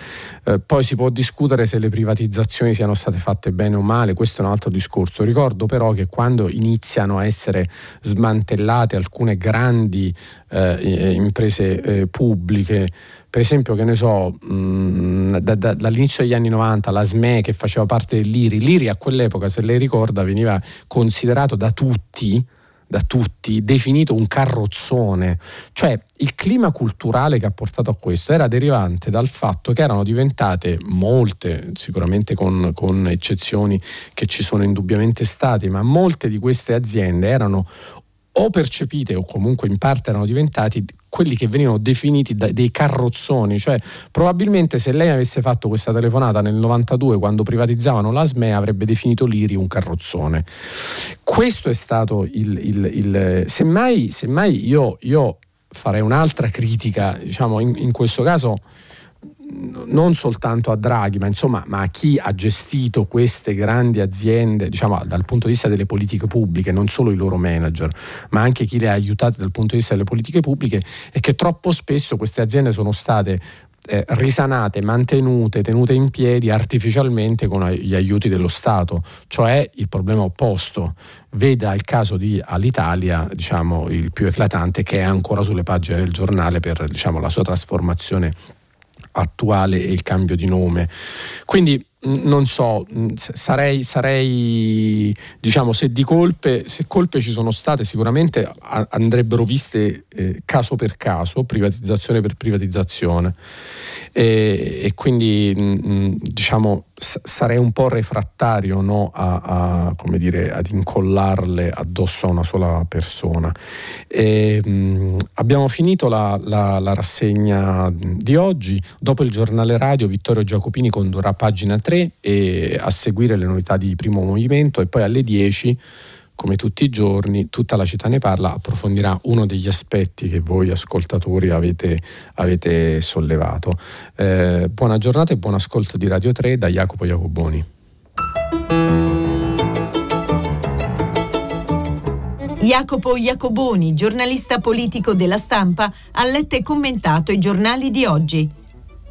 B: Eh, poi si può discutere se le privatizzazioni siano state fatte bene o male, questo è un altro discorso. Ricordo però che quando iniziano a essere smantellate alcune grandi eh, imprese eh, pubbliche, per esempio, che ne so, mh, da, da, dall'inizio degli anni 90 la SME che faceva parte dell'IRI, l'IRI a quell'epoca, se lei ricorda, veniva considerato da tutti da tutti, definito un carrozzone. Cioè il clima culturale che ha portato a questo era derivante dal fatto che erano diventate molte, sicuramente con, con eccezioni che ci sono indubbiamente state, ma molte di queste aziende erano o percepite o comunque in parte erano diventati quelli che venivano definiti dei carrozzoni, cioè probabilmente se lei avesse fatto questa telefonata nel 92 quando privatizzavano la SME avrebbe definito l'IRI un carrozzone. Questo è stato il... il, il semmai, semmai io, io, farei un'altra critica, diciamo in, in questo caso non soltanto a Draghi, ma insomma ma a chi ha gestito queste grandi aziende, diciamo dal punto di vista delle politiche pubbliche, non solo i loro manager, ma anche chi le ha aiutate dal punto di vista delle politiche pubbliche, è che troppo spesso queste aziende sono state eh, risanate, mantenute, tenute in piedi artificialmente con gli aiuti dello Stato, cioè il problema opposto. Veda il caso di Alitalia, diciamo, il più eclatante, che è ancora sulle pagine del giornale per diciamo, la sua trasformazione attuale e il cambio di nome. Quindi non so, sarei, sarei, diciamo, se di colpe, se colpe ci sono state, sicuramente andrebbero viste eh, caso per caso, privatizzazione per privatizzazione. E, e quindi, mh, diciamo, sarei un po' refrattario no, a, a, dire, ad incollarle addosso a una sola persona. E, mh, abbiamo finito la, la, la rassegna di oggi. Dopo il giornale radio, Vittorio Giacopini condurrà pagina 3 e a seguire le novità di primo movimento e poi alle 10 come tutti i giorni, tutta la città ne parla, approfondirà uno degli aspetti che voi ascoltatori avete, avete sollevato. Eh, buona giornata e buon ascolto di Radio 3 da Jacopo Jacoboni.
A: Jacopo Jacoboni, giornalista politico della stampa, ha letto e commentato i giornali di oggi.